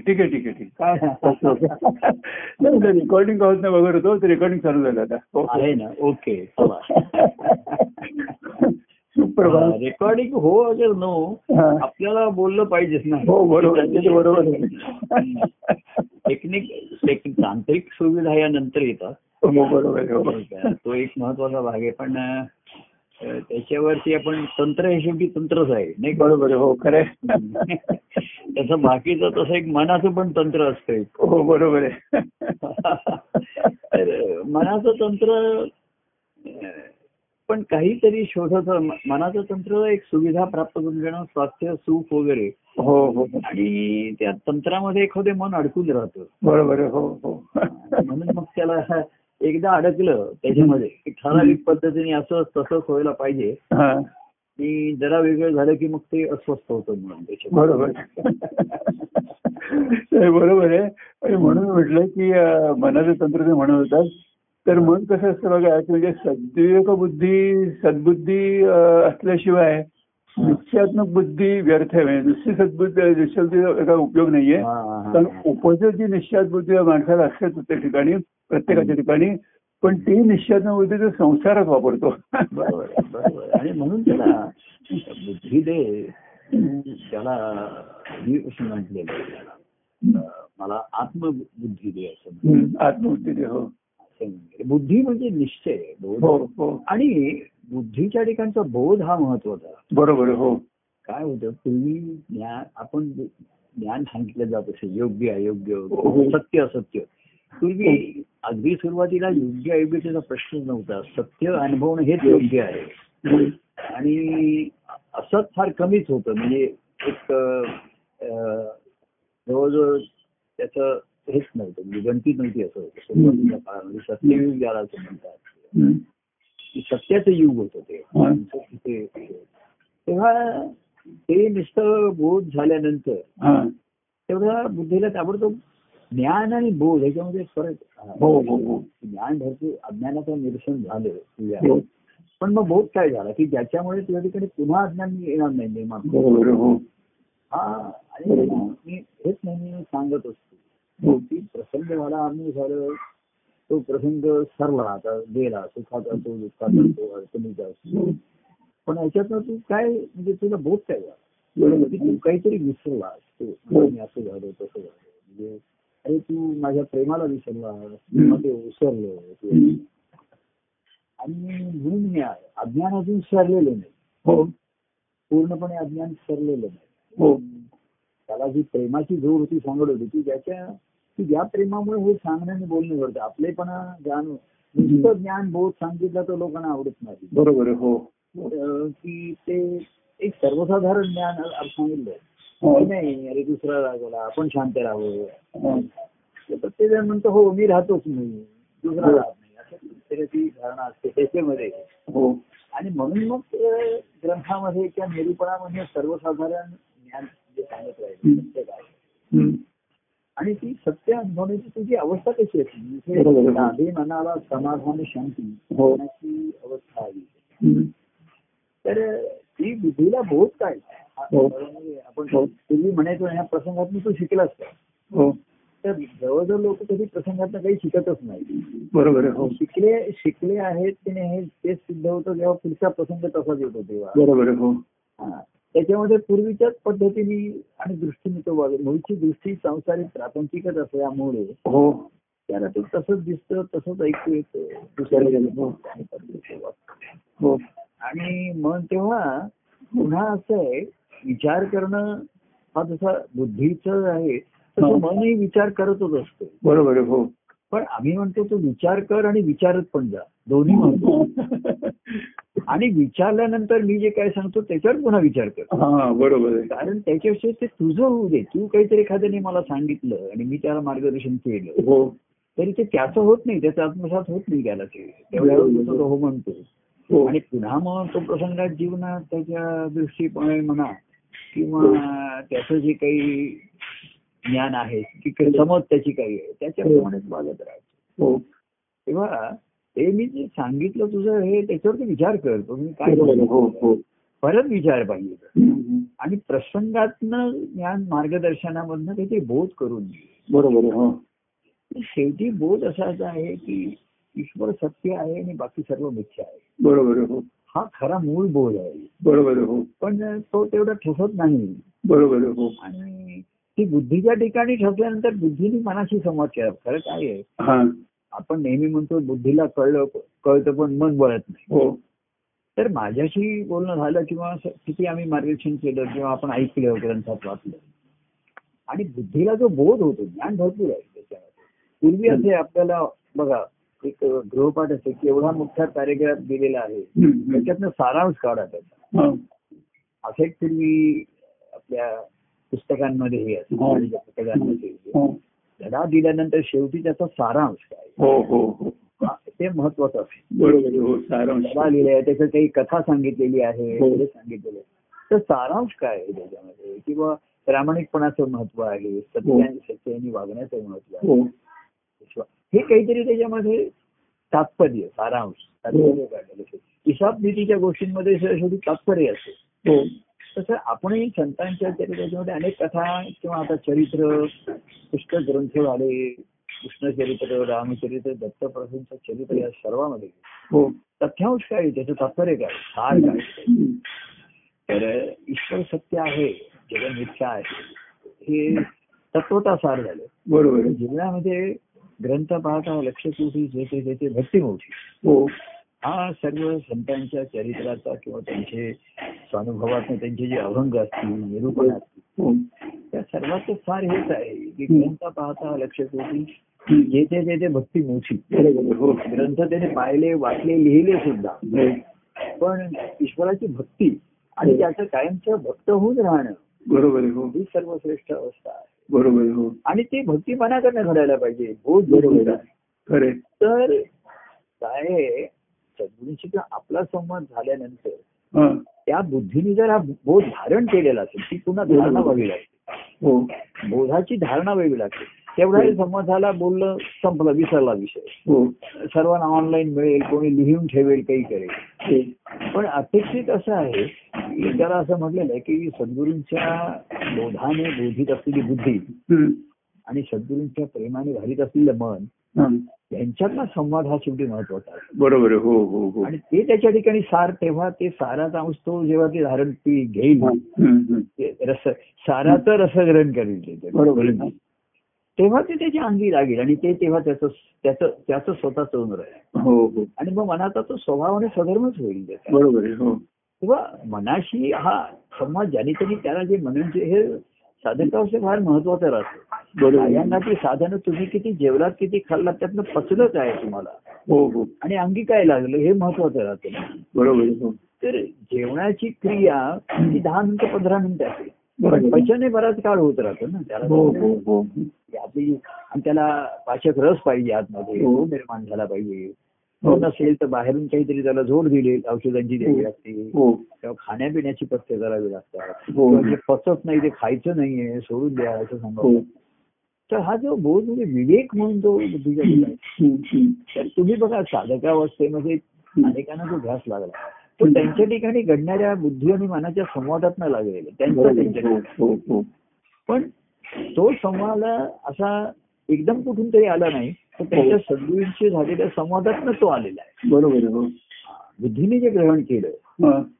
ठीक आहे ठीक आहे ठीक आहे ठीक आहे. काय नाही रेकॉर्डिंग होत नाही वगैरे होतो रेकॉर्डिंग चालू झालं आता. आहे ना ओके. सुप्रभात रेकॉर्डिंग हो अगर नो. आपल्याला बोललं पाहिजेच ना. हो बरोबर बरोबर. टेक्निक टेक्निक तांत्रिक सुविधा या नंतर येतात. हो हो. तो एक महत्त्वाचा भाग आहे. पण त्याच्यावरती आपण तंत्र हे शेवटी तंत्रच आहे नाही? बरोबर हो खरं. त्याचं बाकीचं तसं एक मनाचं पण तंत्र असतं. हो बरोबर आहे तर मनाचं तंत्र पण काहीतरी शोधत मनाचं तंत्र एक सुविधा प्राप्त करून घेणं स्वास्थ्य सुख वगैरे हो हो आणि त्या तंत्रामध्ये एखादे मन अडकून राहतं बरोबर हो हो म्हणून मग त्याला एकदा अडकलं त्याच्यामध्ये की ठराविक पद्धतीने असं तसंच व्हायला पाहिजे. हा. आणि जरा वेगळं झालं की मग ते अस्वस्थ होतं म्हणून त्याच्यामध्ये. बरोबर. आहे. आणि म्हणून म्हटलं की मनाचं तंत्र ते म्हणत होतात. तर मन कसं असतं बघा की म्हणजे सद्विवेक बुद्धी सद्बुद्धी असल्याशिवाय निश्चयात्मक बुद्धी व्यर्थ आहे. म्हणजे नुसती सद्बुद्धी निश्चय का उपयोग नाहीये. कारण उपजत जी निश्चयात बुद्धी माणसाला असते प्रत्येक ठिकाणी. प्रत्येकाच्या ठिकाणी पण ती निश्चयात्मक बुद्धी तो संसारात वापरतो. बरोबर बरोबर. आणि म्हणून त्याला बुद्धी दे त्याला मी असं म्हटलेलं मला आत्मबुद्धी दे असं आत्मबुद्धी ते, हो. बुद्धी म्हणजे निश्चय हो बोध. हो आणि बुद्धीच्या ठिकाणचा बोध हा महत्त्वाचा बरोबर हो. काय होतं पूर्वी ज्ञान आपण ज्ञान सांगितलं जात असे योग्य अयोग्य हो. सत्य असत्य. पूर्वी अगदी सुरुवातीला योग्य अयोग्यतेचा प्रश्न नव्हता. सत्य अनुभवणं हेच योग्य आहे. आणि असत फार कमीच होतं. म्हणजे एक जवळजवळ त्याचं हेच नव्हतं. म्हणजे गणती नव्हती असं होतं. सुरुवातीच्या काळामध्ये सत्ययुग ज्याला असं म्हणतात सत्याचं युग होतं ते. तिथे तेव्हा ते नुसतं बोध झाल्यानंतर. तेवढा बुद्धीला ताबडतोब ज्ञान आणि बोध याच्यामध्ये फरक. हो हो हो. ज्ञान भरपूर अज्ञानाचं निरसन झालं. पण मग बोध काय झाला? की ज्याच्यामुळे तुझ्या ठिकाणी पुन्हा अज्ञान येणार नाही निर्माण हो. आणि मी हेच नेहमी सांगत असतो. की प्रसंग झाला आम्ही झालं. तो प्रसंग सरला आता गेला. सुखाचा असो दुःखाचा असो अडचणीचा असो. पण याच्यातनं तू काय म्हणजे तुला बोध काय झाला? तू काहीतरी विसरलास तू मी असं झालं तसं झालं. तू माझ्या प्रेमाला विसरला. मध्ये उसरलं तू. आणि म्हणून मी. अज्ञान अजून सरलेलं नाही. हो. पूर्णपणे अज्ञान सरलेलं नाही. हो. त्याला जी प्रेमाची जोड होती सांगत होती की ज्याच्या की ज्या प्रेमामुळे हे सांगणं आणि बोलणं घडतं आपलेपणा ज्ञान नुसतं ज्ञान बोध सांगितलं तर लोकांना आवडत नाही. बरोबर हो. अं, की ते एक सर्वसाधारण ज्ञान आज सांगितलंय हो. नाही अरे दुसरा रागवला आपण शांत हो. तर प्रत्येक जण म्हणतो हो मी राहतोच नाही दुसरा राहत नाही प्रत्येकाची धारणा असते त्याच्यामध्ये हो। आणि म्हणून मग ग्रंथामध्ये किंवा निरूपणामध्ये सर्वसाधारण ज्ञान जे सांगत राहिले सत्य काय? हम्म. आणि ती सत्य अनुभवण्याची तुझी अवस्था कशी असते. आधी मनाला समाधान शांती होण्याची अवस्था आली. हम्म. तर ती बुद्धीला बोध काय? आपण पूर्वी म्हणायचो ह्या प्रसंगात तू शिकलास तर जवळजवळ लोक कधी प्रसंगात काही शिकतच नाही बरोबर आहे. हो शिकले शिकले आहेत की नाही हे तेच सिद्ध होतं जेव्हा पुढचा प्रसंग तसाच येतो तेव्हा. बरोबर हो. हा. त्याच्यामध्ये पूर्वीच्याच पद्धतीने आणि दृष्टीने तो वागत मूळची दृष्टी संसारिक प्रापंचिकच असल्यामुळे हो. त्याला ते तसंच दिसतं तसंच ऐकू येतं. दुसऱ्या आणि पद्धतीने वागतं. हो. आणि मन तेव्हा पुन्हा असं आहे विचार करणं हा जसा बुद्धीचं आहे तसं हो. मनही विचार करतच असतो. बरोबर हो. पण आम्ही म्हणतो तो विचार कर आणि विचारत पण जा. दोन्ही म्हणतो. आणि विचारल्यानंतर मी जे काय सांगतो त्याच्यावर पुन्हा विचार कर. हा बरोबर कारण त्याच्याविषयी ते तुझं होऊ दे. तू काहीतरी एखाद्याने मला सांगितलं आणि मी त्याला मार्गदर्शन केलं हो. तरी ते त्याचं होत नाही. त्याचा आत्मसात होत नाही त्याला ते. तेवढ्या हो म्हणतो. हो. आणि पुन्हा मग तो प्रसंगात जीवनात त्याच्या दृष्टीपणे म्हणा किंवा त्याचं जे काही ज्ञान आहे की काही समज त्याची काही आहे त्याच्याप्रमाणेच वागत राहायचं. हो. तेव्हा ते मी जे सांगितलं तुझं हे त्याच्यावरती विचार कर तुम्ही काय हो हो. परत विचार पाहिजे. आणि प्रसंगातनं ज्ञान मार्गदर्शनामधनं त्याचे बोध करून. बरोबर हो. शेवटी बोध असाच आहे की ईश्वर सत्य आहे आणि बाकी सर्व मिथ्या आहे. बरोबर हो. हा खरा मूळ बोध आहे. बरोबर हो. पण तो तेवढा ठसत नाही. बरोबर हो. आणि ती बुद्धीच्या ठिकाणी ठसल्यानंतर बुद्धीने मनाशी संवाद केला. खरं काय आहे? आपण नेहमी म्हणतो बुद्धीला कळलं कळतं पण मन वळत नाही. हो. तर माझ्याशी बोलणं झालं किंवा किती आम्ही मार्गदर्शन केलं किंवा आपण ऐकलं ग्रंथात वाचलं आणि बुद्धीला जो बोध होतो ज्ञान भरपूर आहे त्याच्यामध्ये. पूर्वी असे आपल्याला बघा एक गृहपाठ असे की एवढा मोठा पॅरेग्राफ दिलेला आहे. त्याच्यातनं सारांश काढा त्याचा. असं पूर्वी आपल्या पुस्तकांमध्ये हे असतं. पुस्तकांमध्ये धडा दिल्यानंतर शेवटी त्याचा सारांश काय? ते महत्वाचं असेल धडा लिहिलाय त्याच्यात काही कथा सांगितलेली आहे हो. सांगितलेलं आहे. तर सारांश काय आहे त्याच्यामध्ये? किंवा प्रामाणिकपणाचं महत्व आहे सत्याने सत्याने वागण्याचं महत्व आहे. हो. हे काहीतरी त्याच्यामध्ये तात्पर्य सारांश तात्पर्य काढलेलं असेल हिसाब नीतीच्या गोष्टींमध्ये शेवटी तात्पर्य असेल तसं आपणही संतांच्या चरित्रामध्ये अनेक कथा किंवा आता चरित्र पुष्कळ ग्रंथ झाले कृष्णचरित्र रामचरित्र दत्तप्रभूंचं चरित्र या सर्वांमध्ये हो. तथ्यांश काय? त्याचं तात्पर्य काय? सार काय. तर ईश्वर सत्य आहे जगन मिथ्या आहे हे तत्वता सार झालं. बरोबर जीवनामध्ये ग्रंथ पाहता लक्ष कोठी जेथे जेथे भक्ती मोठी हो. हा सर्व संतांच्या चरित्राचा किंवा त्यांचे स्वानुभवातून त्यांचे जे अभंग असतील निरूपण असतील त्या सर्वांचं सार हेच आहे. की ग्रंथ पाहता लक्ष हम्म. जेथे जेथे भक्ती मोठी हो ग्रंथ त्याने पाहिले वाचले लिहिले सुद्धा. पण ईश्वराची भक्ती आणि त्याचं कायमचं भक्त होऊन राहणं बरोबर हो. ही सर्वश्रेष्ठ अवस्था आहे. बरोबर हो. आणि ती भक्ती मनाकडनं घडायला पाहिजे बोध बरोबर बरोबर आहे खरे तर काय आहे, सद्गुरूंशी आपला संवाद झाल्यानंतर हा. त्या बुद्धीने जर हा बोध धारण केलेला असेल ती पुन्हा धारणा व्हावी लागते. हो. बोधाची धारणा व्हावी लागते. तेवढा संवाद झाला बोललं संपला विसरला विषय. हो. सर्वांना ऑनलाईन मिळेल कोणी लिहून ठेवेल काही करेल. हो. पण अपेक्षित असं आहे की त्याला असं म्हटलेलं आहे की सद्गुरूंच्या बोधाने बोधित असलेली बुद्धी. आणि सद्गुरूंच्या प्रेमाने घालीत असलेलं मन हा. यांच्यातला संवाद हा शेवटी महत्त्वाचा आहे. बरोबर आहे. हो हो हो. आणि ते त्याच्या ठिकाणी सार तेव्हा ते साराचा अंश तो जेव्हा ते धारण ती घेईल. रस साराचं रसग्रहण करेल. बरोबर आहे. तेव्हा ते त्याच्या अंगी लागेल आणि ते तेव्हा त्याचं त्याचं त्याचं स्वतःच होऊन राहील. हो हो. आणि मग मनाचा तो स्वभावाने स्वधर्मच होईल त्याचा. बरोबर आहे. हो. तेव्हा मनाशी हा संवाद ज्याने त्यांनी त्याला जे म्हणजे हे साधकांचे फार महत्वाचं राहतं. यांनाची साधनं तुम्ही किती जेवलात किती खाल्लात त्यातनं पचलंच आहे तुम्हाला. हो हो. आणि अंगी काय लागलं हे महत्वाचं राहतं. बरोबर. हो. तर जेवणाची क्रिया ही दहा मिनिटं पंधरा मिनिटं असते पचन हे बराच काळ होत राहतं ना. हो त्याला हो हो. आपली आणि त्याला पाचक रस पाहिजे आतमध्ये. हो. तो निर्माण झाला पाहिजे. हो. तो नसेल तर बाहेरून काहीतरी त्याला जोड दिली औषधांची द्यावी लागते. हो. किंवा खाण्यापिण्याची पथ्य करावी लागतात. हो. जे पचत नाही ते खायचं नाहीये सोडून द्या असं हो. सांगा तर हा जो बोध म्हणजे विवेक म्हणून हम्म, हम्म. तर तुम्ही बघा साधकावस्थेमध्ये अनेकांना जो ध्यास लागला. तो त्यांच्या ठिकाणी घडणाऱ्या बुद्धी आणि मनाच्या संवादात लागलेला त्यांचा बरोबर. त्यांच्या. हो. हो. हो. पण तो संवाद असा एकदम कुठून तरी आला नाही. तर त्यांच्या सद्गुरूंशी झालेल्या संवादातनं तो आलेला आहे बरोबर. हो बुद्धीने जे ग्रहण केलं.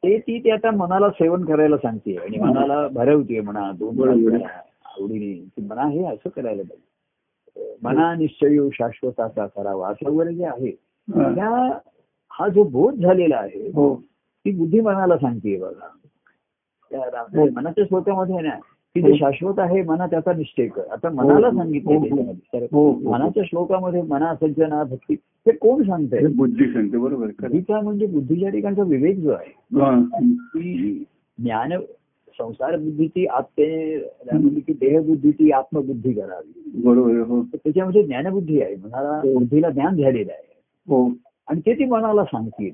ते ती ते आता मनाला सेवन करायला सांगते आणि मनाला भरवते म्हणा दोन आवडीने की मना हे असं करायला पाहिजे मना निश्चय शाश्वताचा करावा असं वगैरे जे आहे. त्या हा जो बोध झालेला आहे हो ती बुद्धी मनाला सांगते बघा त्या हो. मनाच्या आहे ना की जे शाश्वत आहे मना त्याचा निश्चय कर आता मनाला हो. सांगितलं हो. तर हो, हो. मनाच्या श्लोकामध्ये मना सज्जना भक्ती हे कोण सांगतंय हे बुद्धी सांगते बरोबर. बुद्धीचा म्हणजे बुद्धीच्या ठिकाणचा विवेक जो आहे. की ज्ञान संसार बुद्धीची आत्ते की देहबुद्धीची आत्मबुद्धी करावी बरोबर तर त्याच्यामध्ये ज्ञानबुद्धी आहे मनाला. बुद्धीला ज्ञान झालेलं आहे आणि ते ती मनाला सांगते.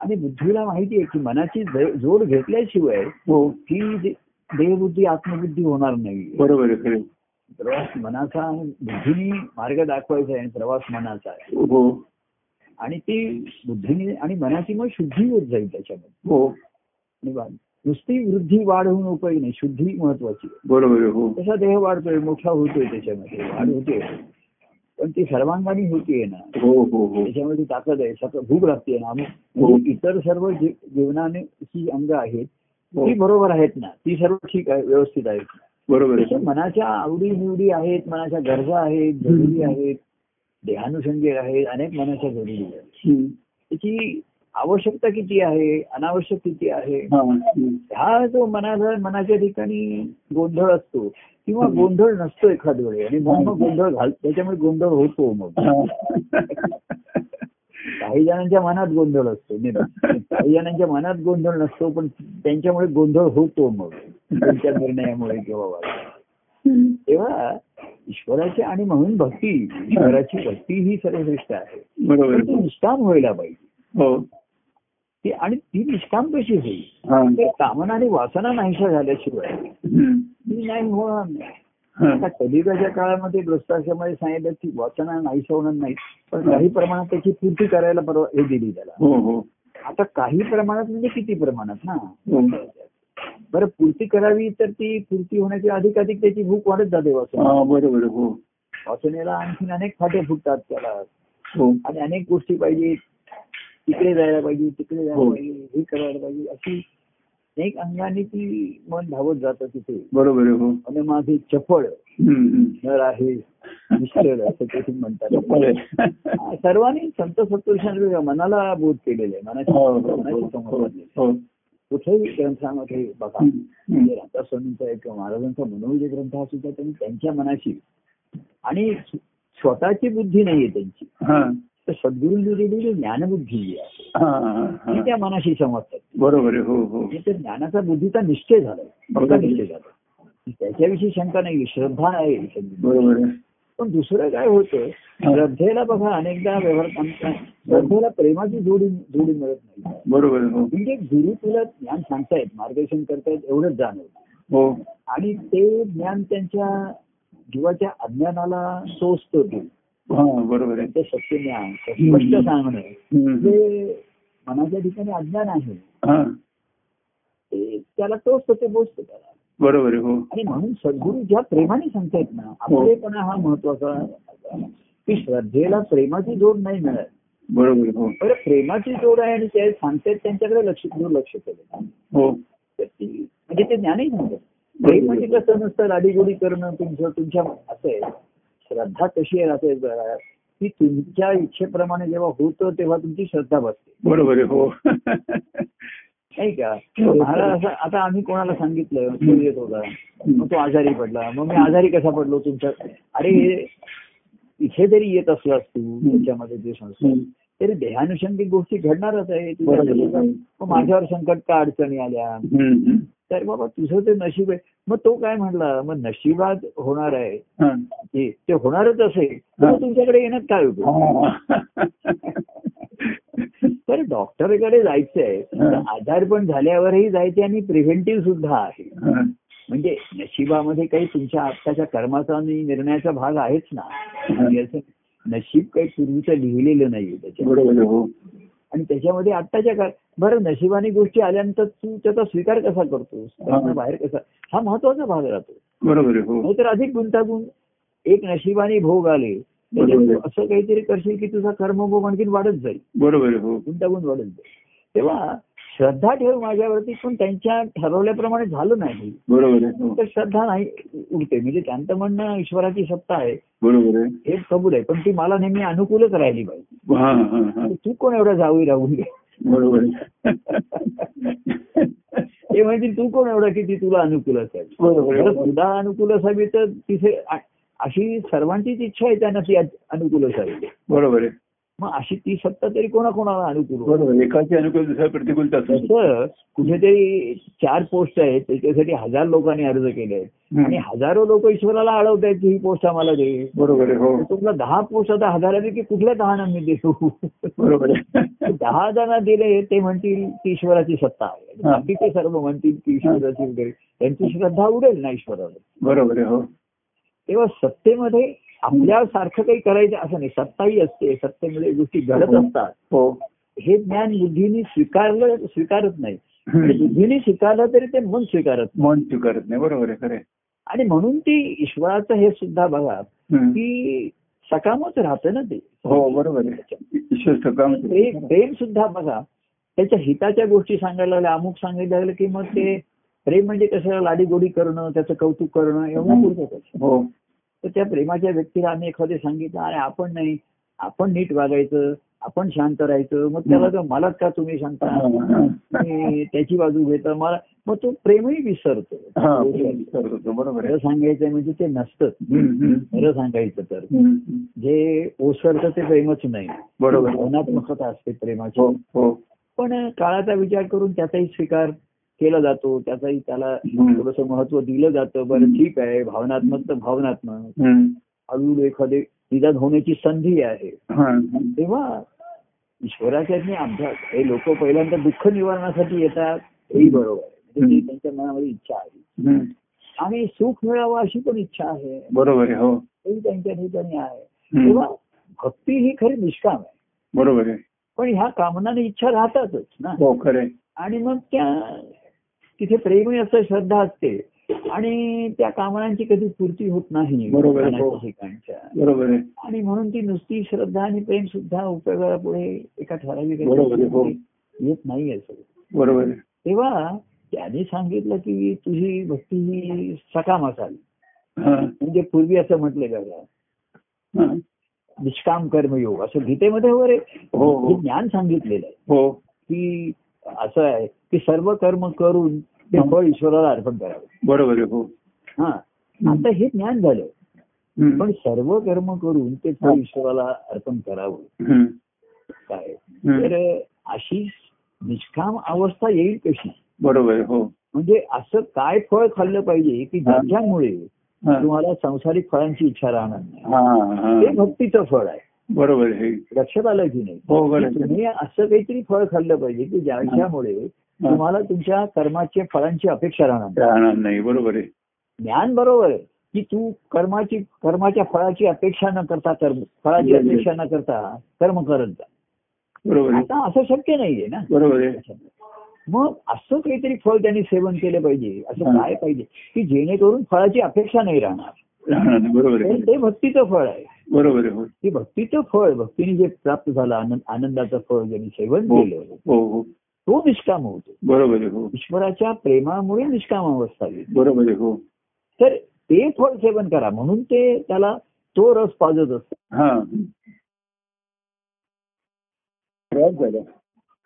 आणि बुद्धीला माहिती आहे की मनाची जोड घेतल्याशिवाय हो दे- देहबुद्धी आत्मबुद्धी होणार नाही. बरोबर आहे प्रवास मनाचा बुद्धीने मार्ग दाखवायचा आहे प्रवास मनाचा आहे. हो. आणि ती बुद्धीने आणि मनाची मग शुद्धी होत जाईल त्याच्यामध्ये. हो. आणि नुसती वृद्धी वाढ होऊन उपयोग नाही शुद्धी महत्वाची बरोबर आहे हो. तसा देह वाढतोय मोठा होतोय त्याच्यामध्ये वाढ होते पण ती सर्वांगाने होतीये ना. हो त्याच्यामध्ये ताकद आहे सतत भूक लागते ना. इतर सर्व जीवनाने ही अंग आहेत. ती बरोबर आहेत ना. ती सर्व ठीक आहे व्यवस्थित आहेत बरोबर मनाच्या आवडी निवडी आहेत मनाच्या गरजा आहेत जरुरी आहेत देहानुषंगी आहेत अनेक मनाच्या जरुरी आहेत. त्याची आवश्यकता किती आहे अनावश्यक किती आहे? हा. हा जो मनाचा मनाच्या ठिकाणी गोंधळ असतो किंवा गोंधळ नसतो एखाद वेळी आणि म्हणून मग गोंधळ घाल त्याच्यामुळे गोंधळ होतो मग. हा. काही जणांच्या मनात गोंधळ असतो नाही. काही जणांच्या मनात गोंधळ नसतो पण त्यांच्यामुळे गोंधळ होतो मग त्यांच्या निर्णयामुळे किंवा. तेव्हा ईश्वराची आणि म्हणून भक्ती ईश्वराची भक्ती ही सर्वश्रेष्ठ आहे निष्काम व्हायला पाहिजे हो ती आणि ती निष्काम कशी होईल कामना आणि वासना नाहीशा झाल्याशिवाय. ती नाही होणार नाही. आता कलिकाच्या काळामध्ये भ्रष्टाचारामध्ये सांगितलं की वाचना नाहीशा होणार नाही. पण काही प्रमाणात त्याची पूर्ती करायला परवा हे दिली त्याला. हो हो. आता काही प्रमाणात म्हणजे किती प्रमाणात ना हो. बरं पूर्ती करावी तर ती पूर्ती होण्याची अधिकाधिक त्याची भूक वाढत जाते वाचना बरोबर हो. वाचनेला आणखीन अनेक फाटे फुटतात त्याला. आणि अनेक गोष्टी पाहिजे. तिकडे जायला पाहिजे तिकडे जायला. पाहिजे हे करायला पाहिजे अशी अनेक अंगाने ती मन धावत जातं तिथे. बरोबर हो. आणि माझे चपळ. नर आहे असं म्हणतात. सर्वांनी संत सत्पुरुषांनी मनाला बोध केलेले आहे. मनाची हो, हो, संवाद. कुठेही ग्रंथामध्ये बघा. म्हणजे राधा स्वामींचा एक महाराजांचा मनोविजय ग्रंथ सुद्धा त्यांनी त्यांच्या मनाशी. आणि स्व- स्वतःची बुद्धी नाहीये त्यांची. तर सद्गुरूंनी दिलेली ज्ञानबुद्धी आहे. ती. त्या मनाशी समजतात. बरोबर आहे हो हो. ज्ञानाचा बुद्धीचा निश्चय. पक्का निश्चय झाला. त्याच्याविषयी शंका नाही श्रद्धा आहे. बरोबर पण दुसरं काय होतं श्रद्धेला बघा अनेकदा व्यवहार श्रद्धेला प्रेमाची जोडी जोडी मिळत नाही. बरोबर हो. म्हणजे गुरु तुला ज्ञान सांगतायत मार्गदर्शन करतायत एवढंच जाणवत. हो. आणि ते ज्ञान त्यांच्या जीवाच्या अज्ञानाला टोचतं ते हा बरोबर आहे. त्यांचं सत्य ज्ञान स्पष्ट सांगणं. जे मनाच्या ठिकाणी अज्ञान आहे. हा. त्याला टोचतं ते बोचतं त्याला बरोबर आहे हो. आणि म्हणून सद्गुरू ज्या प्रेमाने सांगतायत ना आपलेपणा हा महत्त्वाचा की श्रद्धेला प्रेमाची जोड नाही मिळत. बरोबर हो. प्रेमाची जोड आहे आणि ते सांगतायत त्यांच्याकडे लक्ष दुर्लक्ष केलं हो. म्हणजे ते ज्ञानही सांगतात. प्रेम म्हणजे कसं नसतं लाडीगोडी करणं तुमचं तुमच्या असं आहे. श्रद्धा कशी आहे आहे बघा, की तुमच्या इच्छेप्रमाणे जेव्हा होतं तेव्हा तुमची श्रद्धा बसते. बरोबर हो. नाही का? महाराज असं आता आम्ही कोणाला सांगितलं तो येत होता मग तो आजारी पडला. मग मी आजारी कसा पडलो तुमच्या? अरे इथे जरी येत असलास तू त्याच्यामध्ये जे संस्कार हम्म. तरी देहानुषंगिक गोष्टी घडणारच आहे. माझ्यावर संकट का अडचणी आल्या. तर बाबा तुझं ते नशीब आहे. मग तो काय म्हणला मग नशिबात होणार आहे. ते होणारच असेल तर तुमच्याकडे येण्यात काय उपयोग? हा. तर डॉक्टरकडे जायचंय तर आजारपण झाल्यावरही जायचे आणि प्रिव्हेंटिव्ह सुद्धा आहे. म्हणजे नशिबामध्ये काही तुमच्या आत्ताच्या कर्माचा आणि निर्णयाचा भाग आहेच ना. म्हणजे नशीब काही पूर्वीचं लिहिलेलं नाहीये आहे हो. आणि त्याच्यामध्ये आत्ताच्या काळ बरं नशिबाने गोष्टी आल्यानंतर तू त्याचा स्वीकार कसा करतोस? बाहेर कसा? हा महत्त्वाचा भाग राहतो. बरोबर हो. नाहीतर अधिक गुंतागुंत. एक नशिबाने भोग आले. तू असं काहीतरी करशील की तुझा कर्मभोग आणखीन वाढत जाईल. बरोबर हो. गुंतागुंत वाढत जाईल. तेव्हा श्रद्धा ठेव माझ्यावरती पण त्यांच्या ठरवल्याप्रमाणे झालं नाही. बरोबर तर श्रद्धा नाही उरते म्हणजे त्यांचं म्हणणं ईश्वराची सत्ता आहे. बरोबर हे कबूल आहे. पण ती मला नेहमी अनुकूलच राहिली पाहिजे. तू कोण एवढा जाऊ राहून? घे बरोबर ते म्हणजे तू कोण एवढा की ती तुला अनुकूल असेल? बरोबर तुला अनुकूल असावी तर तिथे अशी सर्वांचीच इच्छा आहे त्यांना ती अनुकूल असावी. बरोबर आहे. मग अशी ती सत्ता तरी कोणाकोणाला अनुकूल एकाची अनुकूल दुसऱ्या तसं कुठेतरी चार पोस्ट आहेत त्याच्यासाठी हजार लोकांनी अर्ज केले आहेत. आणि हजारो लोक ईश्वराला अडवत आहेत की ही पोस्ट आम्हाला दे. बरोबर हो. तर तुला दहा पोस्ट आता हजाराने की कुठल्या दहा मी देऊ? बरोबर दहा जणांना दिले ते म्हणतील की ईश्वराची सत्ता आहे. हा. बाकीचे सर्व म्हणतील की ईश्वराची वगैरे. त्यांची श्रद्धा उडेल ना ईश्वरावर. बरोबर आहे हो. तेव्हा सत्तेमध्ये आपल्या सारखं काही करायचं असं नाही. सत्ताही असते सत्तेमध्ये गोष्टी घडत असतात. हो. हे ज्ञान बुद्धीने स्वीकारलं स्वीकारत नाही. बुद्धीने स्वीकारलं तरी ते मन स्वीकारत. मन स्वीकारत नाही. बरोबर आहे खरे आणि म्हणून ती ईश्वराचं हे सुद्धा बघा की सकामच राहतं ना ते. हो बरोबर आहे. ईश्वर सकाम प्रेम प्रेम सुद्धा बघा त्याच्या हिताच्या गोष्टी सांगायला लागल्या अमुक सांगायला लागलं की मग ते प्रेम म्हणजे कसं लाडीगोडी करणं त्याचं कौतुक करणं एवढं. हो. तर त्या प्रेमाच्या व्यक्तीला आम्ही एखादे सांगितलं आणि आपण नाही. आपण नीट वागायचं. आपण शांत राहायचं. मग त्याला तर मलाच का तुम्ही आणि त्याची बाजू घेता. मला मग तो प्रेमही विसरतो. हा खरं सांगायचं म्हणजे ते नसतं. खरं सांगायचं तर. जे ओसरतं ते प्रेमच नाही. बरोबर. भावनात्मकता असते प्रेमाची. हो हो. पण काळाचा विचार करून त्याचाही स्वीकार केला जातो त्याचाही त्याला. थोडस महत्त्व दिलं जातं. बरं ठीक आहे भावनात्मक तर भावनात्मक. हळूहळू एखादे निदान होण्याची संधी आहे. हा. तेव्हा ईश्वराच्या अभ्यास हे लोक पहिल्यांदा दुःख निवारणासाठी येतात हेही बरोबर आहे. म्हणजे त्यांच्या मनामध्ये इच्छा आहे. आणि सुख मिळावं अशी पण इच्छा आहे. बरोबर आहे हो. त्यांच्या ठिकाणी आहे. तेव्हा भक्ती ही खरी निष्काम आहे. बरोबर आहे. पण ह्या कामनाने इच्छा राहतातच ना. हो खरे आणि मग त्या तिथे प्रेमही असं श्रद्धा असते आणि त्या कामनांची कधी पूर्ती होत नाही बरोबर हो. आणि म्हणून ती नुसती श्रद्धा आणि प्रेम सुद्धा उपयोगाला पुढे एका ठराविक हो. येत नाही असं बरोबर तेव्हा त्यांनी सांगितलं की तुझी भक्ती ही सकाम असावी. हा. म्हणजे पूर्वी असं म्हटलेलं आहे हा. निष्काम कर्मयोग असं गीतेमध्ये वगैरे हो, ज्ञान सांगितलेलं आहे. की असं आहे की सर्व कर्म करून ते फळ ईश्वराला अर्पण करावं. बरोबर हो. हा. आता हे ज्ञान झालं. पण सर्व कर्म करून ते फळ ईश्वराला अर्पण करावं. काय. तर अशी निष्काम अवस्था येईल कशी? बरोबर हो. म्हणजे असं काय फळ खाल्लं पाहिजे की हा. ज्याच्यामुळे हा. तुम्हाला संसारिक फळांची इच्छा राहणार नाही? हा ते हा भक्तीचं फळ आहे. बरोबर लक्षात आलं की नाही? हो बरोबर तुम्ही असं काहीतरी फळ खाल्लं पाहिजे की ज्याच्यामुळे तुम्हाला तुमच्या कर्माच्या फळांची अपेक्षा राहणार नाही. राहणार नाही बरोबर आहे. ज्ञान बरोबर आहे की तू कर्माची कर्माच्या फळाची अपेक्षा न करता कर्म फळाची अपेक्षा न करता कर्म करत जा. बरोबर आता असं शक्य नाहीये ना. बरोबर आहे. मग असं काहीतरी फळ त्यांनी सेवन केलं पाहिजे असं. काय पाहिजे की जेणेकरून फळाची अपेक्षा नाही राहणार. बरोबर ते भक्तीचं फळ आहे. बरोबर हो. की भक्तीचं फळ भक्तीने जे प्राप्त झालं आनंद आनंदाचं फळ ज्यांनी सेवन हो केलं. हो. तो निष्काम होतो बरोबर आहे हो. ईश्वराच्या प्रेमामुळे निष्काम अवस्था येते. बरोबर आहे हो. तर ते फळ सेवन करा. म्हणून ते त्याला तो रस पाजत असतो. हा. ड्रॉप झाला.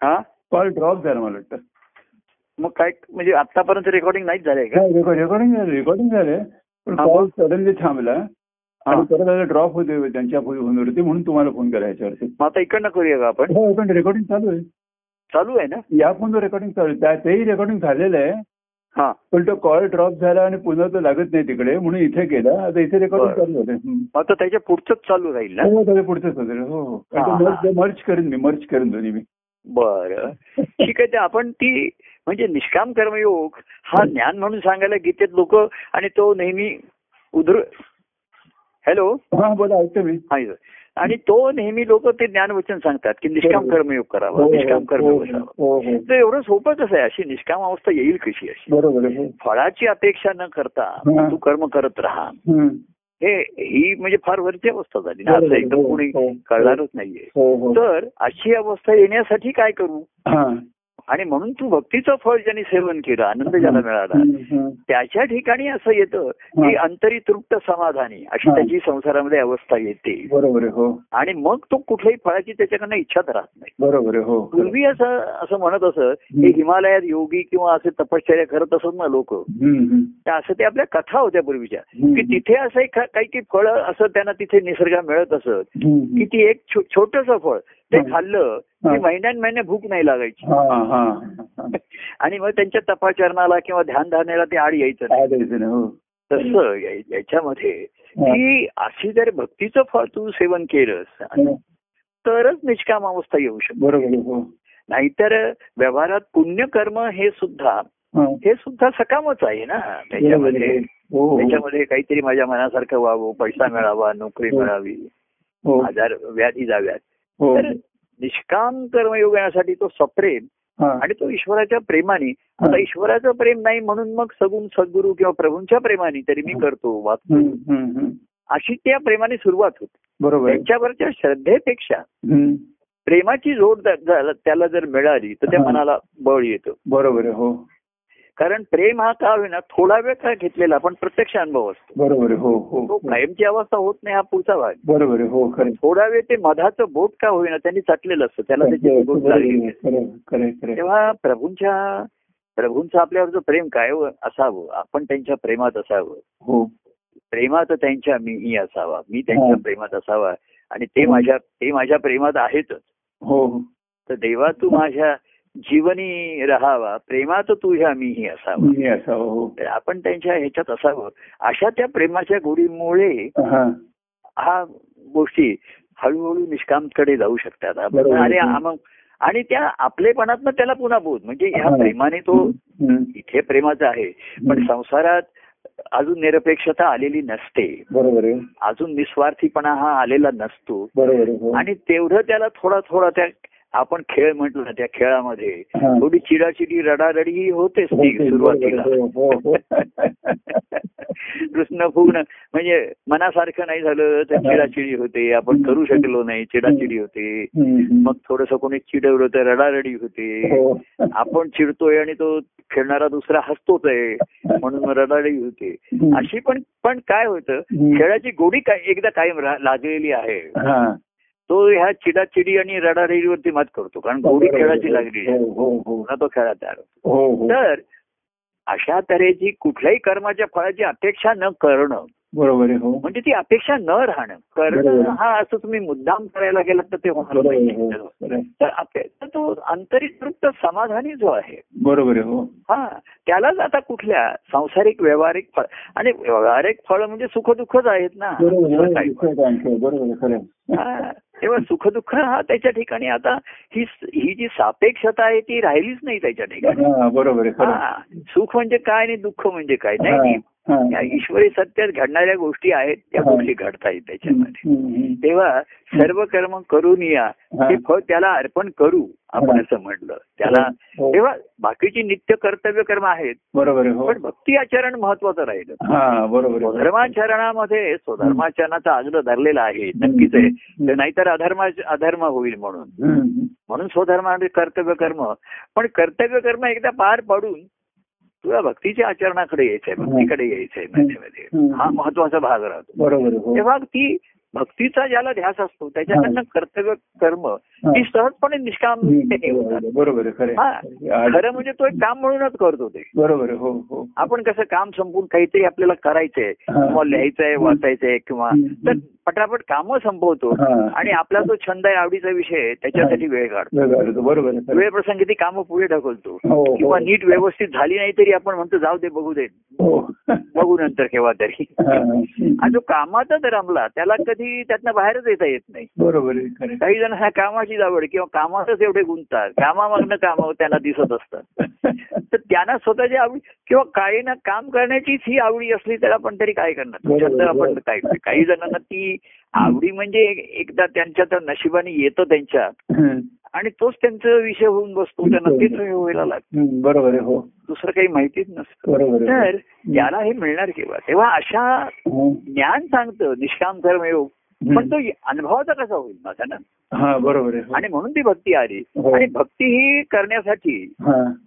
हा? कॉल ड्रॉप झाला मला वाटतं. मग काय म्हणजे आतापर्यंत रेकॉर्डिंग नाहीच झालंय का? रेकॉर्डिंग झालं रेकॉर्डिंग झालं. पण हा, कॉल. सडनली थांबला हा. आणि परत ड्रॉप होते त्यांच्या फोनवरती म्हणून तुम्हाला फोन मग आता इकडनं करूया का आपण? हो पण रेकॉर्डिंग चालू आहे. चालू आहे ना? या फोनवर रेकॉर्डिंग चालू तेही रेकॉर्डिंग झालेलं आहे. हा. पण तो कॉल ड्रॉप झाला आणि पुन्हा तो लागत नाही तिकडे. म्हणून इथे केला. आता इथे रेकॉर्डिंग. चालू होते आता त्याच्या पुढचंच चालू राहील ना? हो त्याच्या पुढचंच होते हो हो. हा, हा. मर्च करेन मी मर्च करेन दोन्ही मी. बरं. ठीक आहे ते आपण ती म्हणजे निष्काम कर्मयोग हा ज्ञान म्हणून सांगायला गीतेत लोक आणि तो नेहमी उधर हॅलो? हा बोला ऐकतो मी. हा. आणि तो नेहमी लोक ते ज्ञानवचन सांगतात की निष्काम. कर्मयोग हो, करावा हो, निष्काम कर्मयोग हो, असावा हो, हो. तर एवढं सोपं कसं आहे अशी निष्काम अवस्था येईल कशी अशी हो. फळाची अपेक्षा न करता हा. तू कर्म करत राहा. हे ही म्हणजे फार वरची अवस्था झाली ना असं एकदम हो, कोणी हो. कळणारच नाहीये हो हो तर अशी अवस्था येण्यासाठी काय करू हा आणि म्हणून तू भक्तीचं फळ ज्यांनी सेवन केलं आनंद ज्याला मिळाला. त्याच्या ठिकाणी असं येतं की अंतरी तृप्त समाधानी अशी. त्याची संसारामध्ये अवस्था येते. बरोबर हो. आणि मग तो कुठल्याही फळाची त्याच्याकडनं इच्छाच राहत नाही. बरोबर हो. पूर्वी असं असं म्हणत असत की हिमालयात योगी किंवा असे तपश्चर्या करत असत ना लोक. असं ते आपल्या कथा होत्या पूर्वीच्या. की तिथे असं काही काही फळ असं त्यांना तिथे निसर्गा मिळत असत. की ती एक छोटस फळ. ते. खाल्लं. की महिन्यान महिने भूक नाही लागायची हा हा हा. आणि मग त्यांच्या तपाचरणाला किंवा ध्यान धारण्याला ते आड यायचं हो तसं याच्यामध्ये. की अशी जर भक्तीचं फळ तू सेवन केलंस. तरच निष्काम अवस्था येऊ शकते बरोबर हो नाहीतर व्यवहारात पुण्यकर्म हे सुद्धा हा. सुद्धा सकामच आहे ना त्याच्यामध्ये. हो. त्याच्यामध्ये काहीतरी माझ्या मनासारखं व्हावं पैसा मिळावा नोकरी. मिळावी आजार व्याधी जाव्यात तर निष्काम कर्मयोग येण्यासाठी तो सप्रेम हा. आणि तो ईश्वराच्या प्रेमाने आता हा. ईश्वराचं प्रेम नाही म्हणून मग सगुण सद्गुरू किंवा प्रभूंच्या प्रेमाने तरी मी करतो वाचतो. अशी त्या प्रेमाने सुरुवात होते बरोबर. त्यांच्यावरच्या श्रद्धेपेक्षा. प्रेमाची जोड त्याला जर मिळाली तर त्या हा. मनाला बळ येतं बरोबर हो कारण प्रेम हा का होईना थोडा वेळ काय घेतलेला पण प्रत्यक्ष अनुभव असतो. बरोबर हो हो तो कायमची अवस्था होत नाही हा पुढचा भाग बरोबर हो थोडा वेळ ते मधाचं बोट का होईना त्यांनी चाटलेलं असतं त्याला त्याची तेव्हा प्रभूंच्या प्रभूंचं आपल्यावरचं प्रेम काय असावं आपण त्यांच्या प्रेमात असावं. हो. प्रेमात त्यांच्या मीही असावा मी त्यांच्या हा. प्रेमात असावा आणि ते हो. माझ्या ते माझ्या प्रेमात आहेतच. हो. हो तर देवा तू माझ्या जीवनी राहावा प्रेमात तुझ्या मीही असावा. मी असावं हो. आपण त्यांच्या ह्याच्यात असावं. अशा त्या प्रेमाच्या गोडीमुळे हा. गोष्टी हळूहळू निष्कामकडे जाऊ शकतात. मग आणि त्या आपलेपणातनं त्याला पुन्हा बोध. म्हणजे ह्या. प्रेमाने तो. इथे प्रेमाचा आहे. पण. संसारात अजून निरपेक्षता आलेली नसते. बरोबर अजून निस्वार्थीपणा हा आलेला नसतो. बरोबर हो. आणि तेवढं त्याला थोडा थोडा त्या आपण खेळ म्हटलं ना त्या खेळामध्ये. थोडी चिडाचिडी रडारडी ही होतेच ती सुरुवातीला हो, हो. कृष्ण पूर्ण म्हणजे मनासारखं नाही झालं तर चिडाचिडी होते आपण करू शकलो नाही चिडाचिडी होते. मग थोडस कोणी चिडवलं तर रडारडी होते हो. आपण चिडतोय आणि तो खेळणारा दुसरा हसतोच आहे म्हणून रडारडी होते. अशी पण पण काय होतं. खेळाची गोडी काय एकदा कायम लागलेली आहे. तो ह्या चिडाचिडी आणि रडारडीवरती मात करतो कारण गोडी खेळाची लागली. हो हो हो. तो खेळात तयार होतो. तर अशा तऱ्हेची कुठल्याही कर्माच्या फळाची अपेक्षा न करणं बरोबर म्हणजे ती अपेक्षा न राहणं. करणं. हा असं तुम्ही मुद्दाम करायला गेलात तर ते होणार नाही. तर तो आंतरिक तृप्त समाधानी जो आहे बरोबर हो. हा त्यालाच आता कुठल्या सांसारिक व्यवहारिक फळ आणि व्यवहारिक फळ म्हणजे सुखदुःखच आहेत ना. दुसरं काही दुःख. हा, तेव्हा सुखदुःख हा त्याच्या ठिकाणी आता ही ही जी सापेक्षता आहे ती राहिलीच नाही त्याच्या ठिकाणी बरोबर. हा सुख म्हणजे काय आणि दुःख म्हणजे काय नाही हा, नाही. हा. या ईश्वरी सत्यात घडणाऱ्या गोष्टी आहेत त्या हा. गोष्टी घडतायत त्याच्यामध्ये. तेव्हा सर्व कर्म करून या हा. ते फळ त्याला अर्पण करू आपण हा. असं म्हटलं त्याला हो. तेव्हा बाकीची नित्य कर्तव्य कर्म आहेत बरोबर हो पण भक्ती आचरण महत्वाचं राहिलं हा बरोबर धर्माचरणामध्ये स्वधर्माचरणाचा आग्रह धरलेला आहे नक्कीच आहे तर नाहीतर अधर्मा अधर्म होईल म्हणून. म्हणून स्वधर्मामध्ये कर्तव्य कर्म पण कर्तव्य कर्म एकदा पार पाडून तुला भक्तीच्या आचरणाकडे यायचंय भक्तीकडे यायचंय. हा. महत्त्वाचा भाग राहतो. हो. तेव्हा ती भक्तीचा ज्याला ध्यास असतो त्याच्याकडनं कर्तव्य कर्म ती सहजपणे निष्काम. बरोबर खरं हा म्हणजे तो एक काम म्हणूनच करतो ते बरोबर हो हो आपण कसं काम संपवून काहीतरी आपल्याला करायचंय. किंवा लिहायचंय वाचायचंय किंवा. तर पटापट कामं संपवतो. आणि आपला जो छंद आहे आवडीचा विषय त्याच्यासाठी वेळ काढतो. बरोबर. वेळ प्रसंगी ती कामं पुढे ढकलतो हो, हो. किंवा नीट व्यवस्थित झाली नाही तरी आपण म्हणतो जाऊ दे बघू दे बघू नंतर केव्हा तरी हा. जो कामातच रमला त्याला कधी त्यातनं बाहेरच येता येत नाही. बरोबर. काही जण ह्या कामाची आवड किंवा कामातच एवढे गुंततात. कामामागनं काम त्यांना दिसत असतात. तर त्यांना स्वतःची आवडी किंवा काही ना काम करण्याचीच ही आवडी असली तर आपण तरी काय करणार? आपण. काय काही जणांना ती आवडी म्हणजे एकदा त्यांच्या तर नशिबाने येतं त्यांच्या. आणि तोच त्यांचा विषय होऊन बसतो. त्यांना तेच व्हायला लागतं. बरोबर आहे हो. दुसरं काही माहितीच नसतं तर त्याला हे मिळणार केव्हा तेव्हा अशा. ज्ञान सांगतं निष्काम कर्मयोग पण तो अनुभवाचा कसा होईल माझा ना हा बरोबर हो. आणि म्हणून ती भक्ती आली हो. आणि भक्ती ही करण्यासाठी.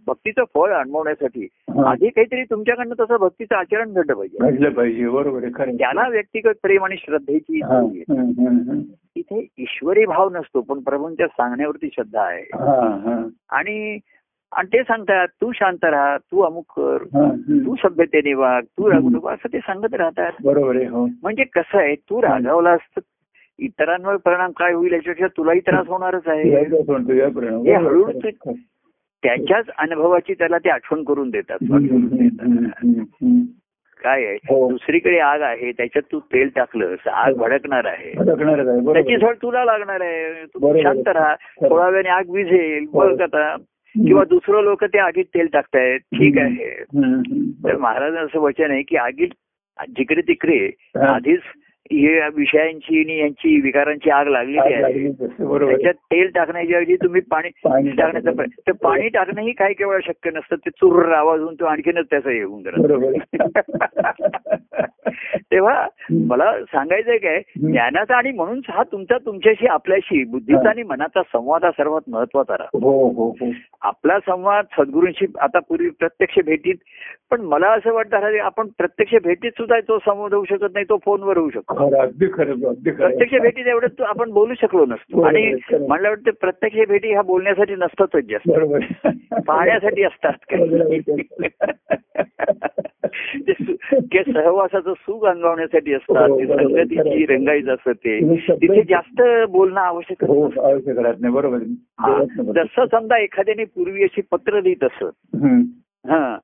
भक्तीचं फळ अनुभवण्यासाठी. आधी काहीतरी तुमच्याकडनं तसं भक्तीचं आचरण घडलं पाहिजे घडलं पाहिजे बरोबर. त्याला व्यक्तिगत प्रेम आणि श्रद्धेची. इथे ईश्वरी भाव नसतो पण प्रभूंच्या सांगण्यावरती श्रद्धा आहे. आणि आणि ते सांगतात तू शांत राहा तू अमुक कर हा. तू सभ्यतेने वाग तू रागू नको असं ते सांगत राहतात बरोबर आहे हो म्हणजे कसं आहे तू रागावलास तर इतरांवर परिणाम काय होईल याच्यापेक्षा तुलाही त्रास होणारच आहे. हे हळूहळू त्याच्याच अनुभवाची त्याला ते आठवण करून देतात. काय आहे हो. दुसरीकडे आग आहे त्याच्यात तू तेल टाकलंस आग भडकणार आहे त्याची. झळ तुला लागणार आहे तू. शांत राहा. थोड्या वेळाने आग विझेल हो. बघ आता किंवा दुसरं लोक ते आगीत तेल टाकतायत ठीक. आहे. तर महाराजांचं वचन आहे की आगीत जिकडे तिकडे. आधीच हे विषयांची आणि यांची विकारांची आग लागलेली आहे. त्याच्यात तेल टाकण्याच्या ऐवजी तुम्ही पाणी टाकण्याचा तर पाणी टाकणंही काही केवळ शक्य नसतं ते चुर्र आवाज होऊन तो आणखीनच त्याचा हे होऊन तेव्हा मला सांगायचंय काय ज्ञानाचा आणि म्हणून हा तुमचा तुमच्याशी आपल्याशी बुद्धीचा आणि मनाचा संवाद हा सर्वात महत्त्वाचा राहतो. हो हो हो. आपला संवाद सद्गुरूंशी आता पूर्वी प्रत्यक्ष भेटीत पण मला असं वाटतं आपण प्रत्यक्ष भेटीत सुद्धा तो संवाद होऊ शकत नाही तो फोनवर होऊ शकतो. प्रत्यक्ष भेटीत एवढं तो आपण बोलू शकलो नसतो. आणि. मला वाटतं प्रत्यक्ष भेटी ह्या बोलण्यासाठी नसतातच जास्त. पाहण्यासाठी असतात ते सहवासाचं सुख अनुभवण्यासाठी असतात हो, संगतीची खरं. रंगायचं असतं तिथे जास्त बोलणं आवश्यक हो नाही बरोबर. जसं समजा एखाद्याने पूर्वी अशी पत्र लिहित असत. हा.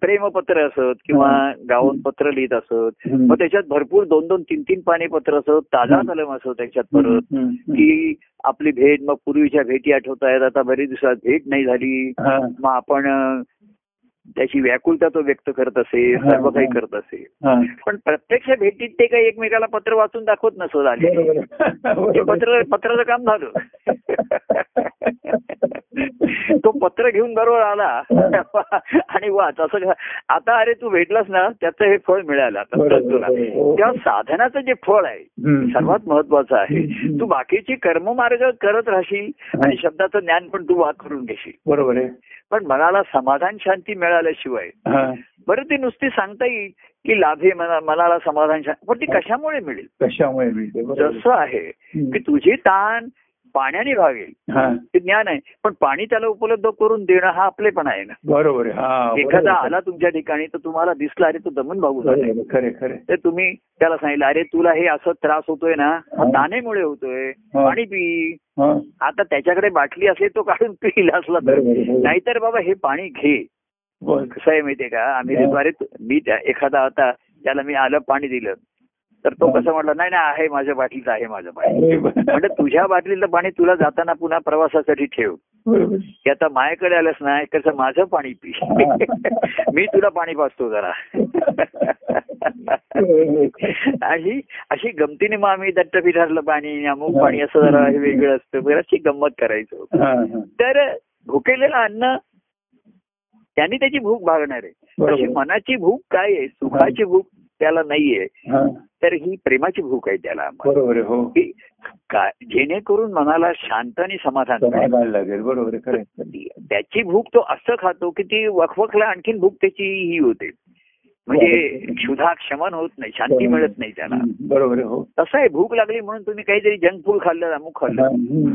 प्रेमपत्र असत किंवा गाऊन पत्र लिहित असत. मग त्याच्यात भरपूर दोन दोन तीन तीन पाणी पत्र असत ताजा. कलम असत त्याच्यात परत. की आपली भेट मग पूर्वीच्या भेटी आठवत आहेत आता बरेच दिवसात भेट नाही झाली. मग आपण त्याची व्याकुलता तो व्यक्त करत असे हा, सर्व काही. करत असे हा. पण प्रत्यक्ष भेटीत ते काही एकमेकाला पत्र वाचून दाखवत नसत आले पत्र पत्राचं काम झालं तो पत्र घेऊन बरोबर आला आणि वाच असं आता अरे तू भेटलास ना त्याचं हे फळ मिळालं आता तुला. हो. तेव्हा साधनाचं जे फळ आहे. सर्वात महत्वाचं आहे. तू बाकीची कर्ममार्ग करत राहशील आणि शब्दाचं ज्ञान पण तू वाद करून घेशील बरोबर आहे पण मनाला समाधान शांती मिळाल्याशिवाय. बरं ती नुसती सांगता येईल की लाभे मना- मनाला समाधान शांती पण ती कशामुळे मिळेल कशामुळे मिळते. जसं आहे. की तुझी ताण पाण्याने भागेल हा. ते ज्ञान आहे पण पाणी त्याला उपलब्ध करून देणं हा आपलेपणा आहे ना बरोबर हा एखादा. आला तुमच्या ठिकाणी तर तुम्हाला दिसला अरे तो दमन आहे. खरे खरे तर तुम्ही त्याला सांगितलं अरे तुला हे असं त्रास होतोय ना. तानेमुळे होतोय. पाणी पी हा. आता त्याच्याकडे बाटली असेल तो काढून पिईल असला तर. नाहीतर बाबा हे पाणी घे. कसं आहे माहितीये का आम्ही मी एखादा होता त्याला मी आलं पाणी दिलं तर तो. कसं म्हटला नाही ना आहे माझ्या बाटलीचं आहे माझं पाणी. म्हणजे तुझ्या बाटलीतलं पाणी तुला जाताना पुन्हा प्रवासासाठी ठेव. की आता माझ्याकडे आलंस ना कसं माझं पाणी पी. मी तुला पाणी पाचतो जरा अशी अशी गमतीने मग आम्ही दत्तपीठातलं पाणी अमुक पाणी असं जरा हे वेगळं असतं वगैरे अशी गंमत करायचो. तर भुकेलेलं अन्न त्यांनी त्याची भूक भागणार आहे. तशी मनाची भूक काय आहे सुखाची भूक त्याला नाहीये. तर ही प्रेमाची भूक आहे त्याला हो. जेणेकरून मनाला शांत आणि समाधान लागेल बरोबर. त्याची भूक तो असं खातो की ती वखवखला आणखीन भूक त्याची ही होते. म्हणजे क्षुधा क्षमन होत नाही शांती मिळत नाही त्याला. बरोबर हो. तसं आहे भूक लागली म्हणून तुम्ही काहीतरी जंक फूड खाल्लं अमुक हा, खाल्लं.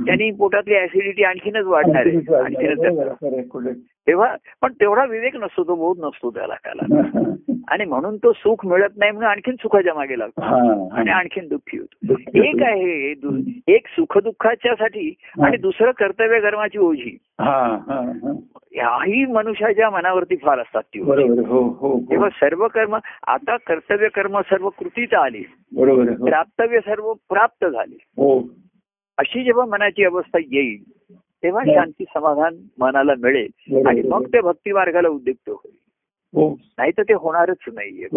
त्यांनी पोटातली ऍसिडिटी आणखीनच वाढणार आहे. आणखीनच. तेव्हा पण तेवढा विवेक नसतो तो बोध नसतो त्याला त्याला आणि म्हणून तो सुख मिळत नाही म्हणून आणखीन सुखाच्या मागे लागतो. हा, आणि हा. आणखीन दुःखी होतो. एक आहे एक सुखदुःखाच्यासाठी आणि दुसरं कर्तव्य कर्माची ओझी. हा, हा, हा. ह्याही मनुष्याच्या मनावरती फार असतात ती हो हो हो. तेव्हा सर्व कर्म आता कर्तव्य कर्म सर्व कृतीच आली. प्राप्तव्य सर्व प्राप्त झाले अशी जेव्हा मनाची अवस्था येईल तेव्हा. शांती समाधान मनाला मिळेल आणि. मग ते भक्ती मार्गाला उद्युक्त होईल हो नाही तर ते होणारच नाहीये.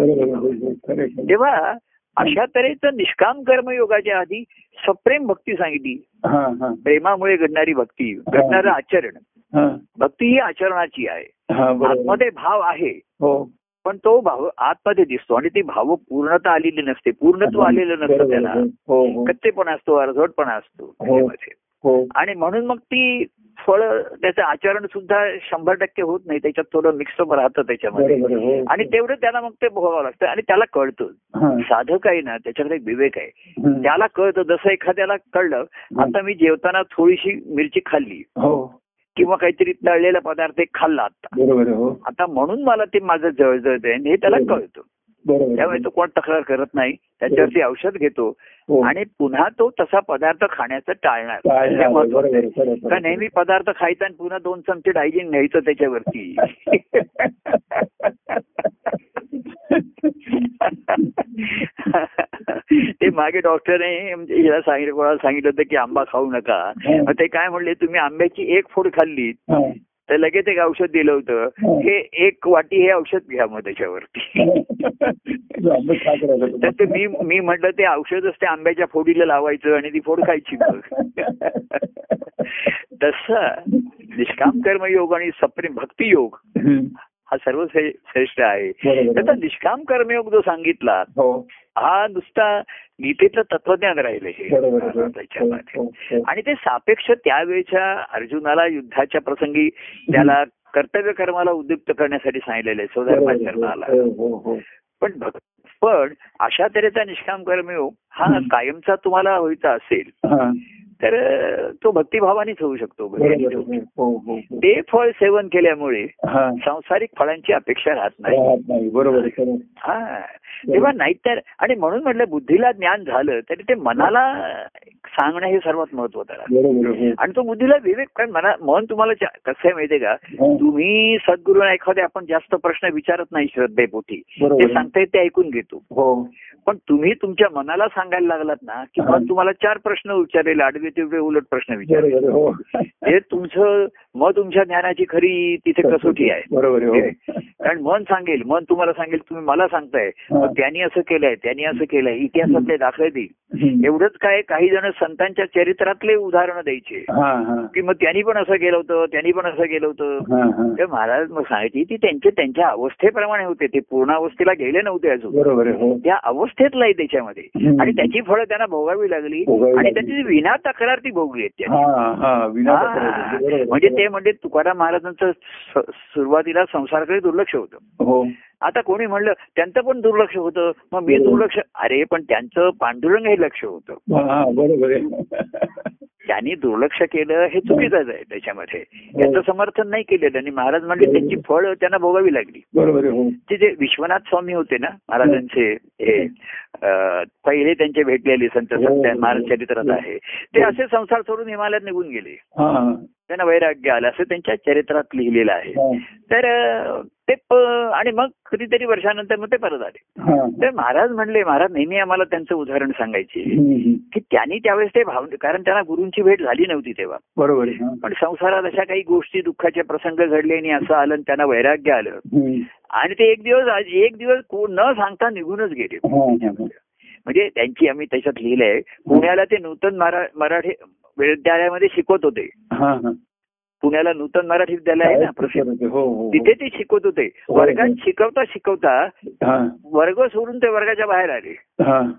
तेव्हा अशा तऱ्हेचं निष्काम कर्मयोगाच्या आधी सप्रेम भक्ती सांगितली. प्रेमामुळे घडणारी भक्ती घडणारं आचरण. भक्ती ही आचरणाची आहे. आतमध्ये भाव आहे. हो. पण तो भाव आतमध्ये दिसतो आणि ती भाव पूर्णता आलेली नसते. पूर्णत्व आलेलं नसतं त्याला. हो हो. कच्चेपणा असतो अर्धवटपणा असतो आणि म्हणून मग ती फळ त्याचं आचरण सुद्धा शंभर टक्के होत नाही. त्याच्यात थोडं मिक्सअप राहतं त्याच्यामध्ये. हो. आणि तेवढं त्याला मग ते भोगावं लागतं आणि त्याला कळतं. हा. साधक आहे ना त्याच्याकडे विवेक आहे. त्याला कळतं. जसं एखाद्याला कळलं आता मी जेवताना थोडीशी मिरची खाल्ली. हो. किंवा काहीतरी तळलेला पदार्थ खाल्ला आता. हो. आता म्हणून मला ते माझं जळजळत आहे आणि हे त्याला कळतं. त्यामुळे तो कोण तक्रार करत नाही त्याच्यावरती औषध घेतो. हो. आणि पुन्हा तो तसा पदार्थ खाण्याचं टाळणार. का. नेहमी पदार्थ खायचा आणि पुन्हा दोन चमचे डायजिन घ्यायचं त्याच्यावरती. ते मागे डॉक्टरने म्हणजे हिला सांगितलं कोणाला सांगितलं होतं की आंबा खाऊ नका. ते काय म्हणले तुम्ही आंब्याची एक फोड खाल्ली. तर लगेच एक औषध दिलं होतं हा. हे एक वाटी हे औषध घ्या मग त्याच्यावरती. तर ते मी मी म्हटलं ते औषधच ते आंब्याच्या फोडीला लावायचं आणि ती फोड खायची मग तसं निष्काम कर्मयोग आणि सप्रेम भक्तियोग. हा सर्व श्रे- श्रेष्ठ आहे. त्याचा निष्काम कर्मयोग जो सांगितला हो हा नुसता गीतेचं तत्वज्ञान राहिलं त्याच्यामध्ये हो, हो. आणि ते सापेक्ष त्यावेळेच्या अर्जुनाला युद्धाच्या प्रसंगी त्याला कर्तव्य कर्माला उद्युक्त करण्यासाठी सांगितलेलं बरोबर. कर्माला. पण पण अशा तऱ्हेचा निष्काम कर्मयोग हा. कायमचा तुम्हाला व्हायचा असेल. तर तो भक्तिभावानेच होऊ शकतो बरोबर. हो, हो, हो. ते फळ सेवन केल्यामुळे हा. सांसारिक फळांची अपेक्षा राहत नाही बरोबर. हा तेव्हा नाहीतर आणि म्हणून म्हटलं बुद्धीला ज्ञान झालं तरी ते मनाला सांगणं हे सर्वात महत्वाचं. आणि तो बुद्धीला विवेक कारण मना मन तुम्हाला कसं आहे माहितीये का. तुम्ही सद्गुरूंना एखादे आपण जास्त प्रश्न विचारत नाही श्रद्धेपोटी ते आहे. सांगतायत ते ऐकून घेतो पण तुम्ही तुमच्या मनाला सांगायला लागलात ना की तुम्हाला चार प्रश्न विचारलेले आडवे तिडवे उलट प्रश्न विचारले. हो. हे तुमचं मग तुमच्या ज्ञानाची खरी तिथे कसोटी आहे. बरोबर हो. कारण मन सांगेल मन तुम्हाला सांगेल तुम्ही मला सांगताय. मग त्यांनी असं केलंय त्यांनी असं केलंय इतिहासातले दाखले देईल. एवढंच काय काही जण संतांच्या चरित्रातले उदाहरणं द्यायचे. की मग त्यांनी पण असं केलं होतं त्यांनी पण असं केलं होतं. तर महाराज मग सांगायची ती त्यांचे त्यांच्या अवस्थेप्रमाणे होते ते पूर्णावस्थेला गेले नव्हते अजून. बरोबर हो. त्या अवस्थेतलं आहे त्याच्यामध्ये. आणि त्याची फळं त्यांना भोगावी लागली. आणि. त्याची विना तक्रार ती भोगली आहेत त्यांनी. हा. म्हणजे ते म्हणजे तुकाराम महाराजांचं सुरुवातीला संसाराकडे दुर्लक्ष होतं. हो. आता कोणी म्हणलं त्यांचं पण दुर्लक्ष होतं मग मी बरोबर. दुर्लक्ष अरे पण त्यांचं पांडुरंग हे लक्ष होतं. हा बरोबर त्यांनी दुर्लक्ष केलं हे चुकीचंच आहे त्याच्यामध्ये. हो. याचं समर्थन नाही केलेलं. आणि महाराज म्हणले. त्यांची फळ त्यांना भोगावी लागली. बरोबर हो. ते जे विश्वनाथ स्वामी होते ना महाराजांचे हे. पहिले त्यांचे भेटलेले संत हो. सत्य महाराज चरित्रात आहे. ते असे संसार सोडून हिमालयात निघून गेले. हा. त्यांना वैराग्य आलं असं त्यांच्या चरित्रात लिहिलेलं आहे हा तर ते आणि मग कधीतरी वर्षानंतर मग ते परत आले तर महाराज म्हणले महाराज नेहमी आम्हाला त्यांचं उदाहरण सांगायचे. की त्यांनी त्यावेळेस ते भाव कारण त्यांना गुरूंची भेट झाली नव्हती तेव्हा बरोबर आहे. पण संसारात अशा काही गोष्टी दुःखाचे प्रसंग घडले आणि असं आलं त्यांना वैराग्य आलं. आणि ते एक दिवस आज- एक दिवस न सांगता निघूनच गेले हा, हा. म्हणजे त्यांची आम्ही त्याच्यात लिहिलंय पुण्याला ते नूतन मरा मराठी विद्यालयामध्ये शिकवत होते. हा, हा. पुण्याला नूतन मराठी विद्यालय आहे ना प्रसिद्ध. हो हो तिथे ते शिकवत होते. हो. वर्गात शिकवता शिकवता हा. वर्ग सोडून ते वर्गाच्या बाहेर आले. हा.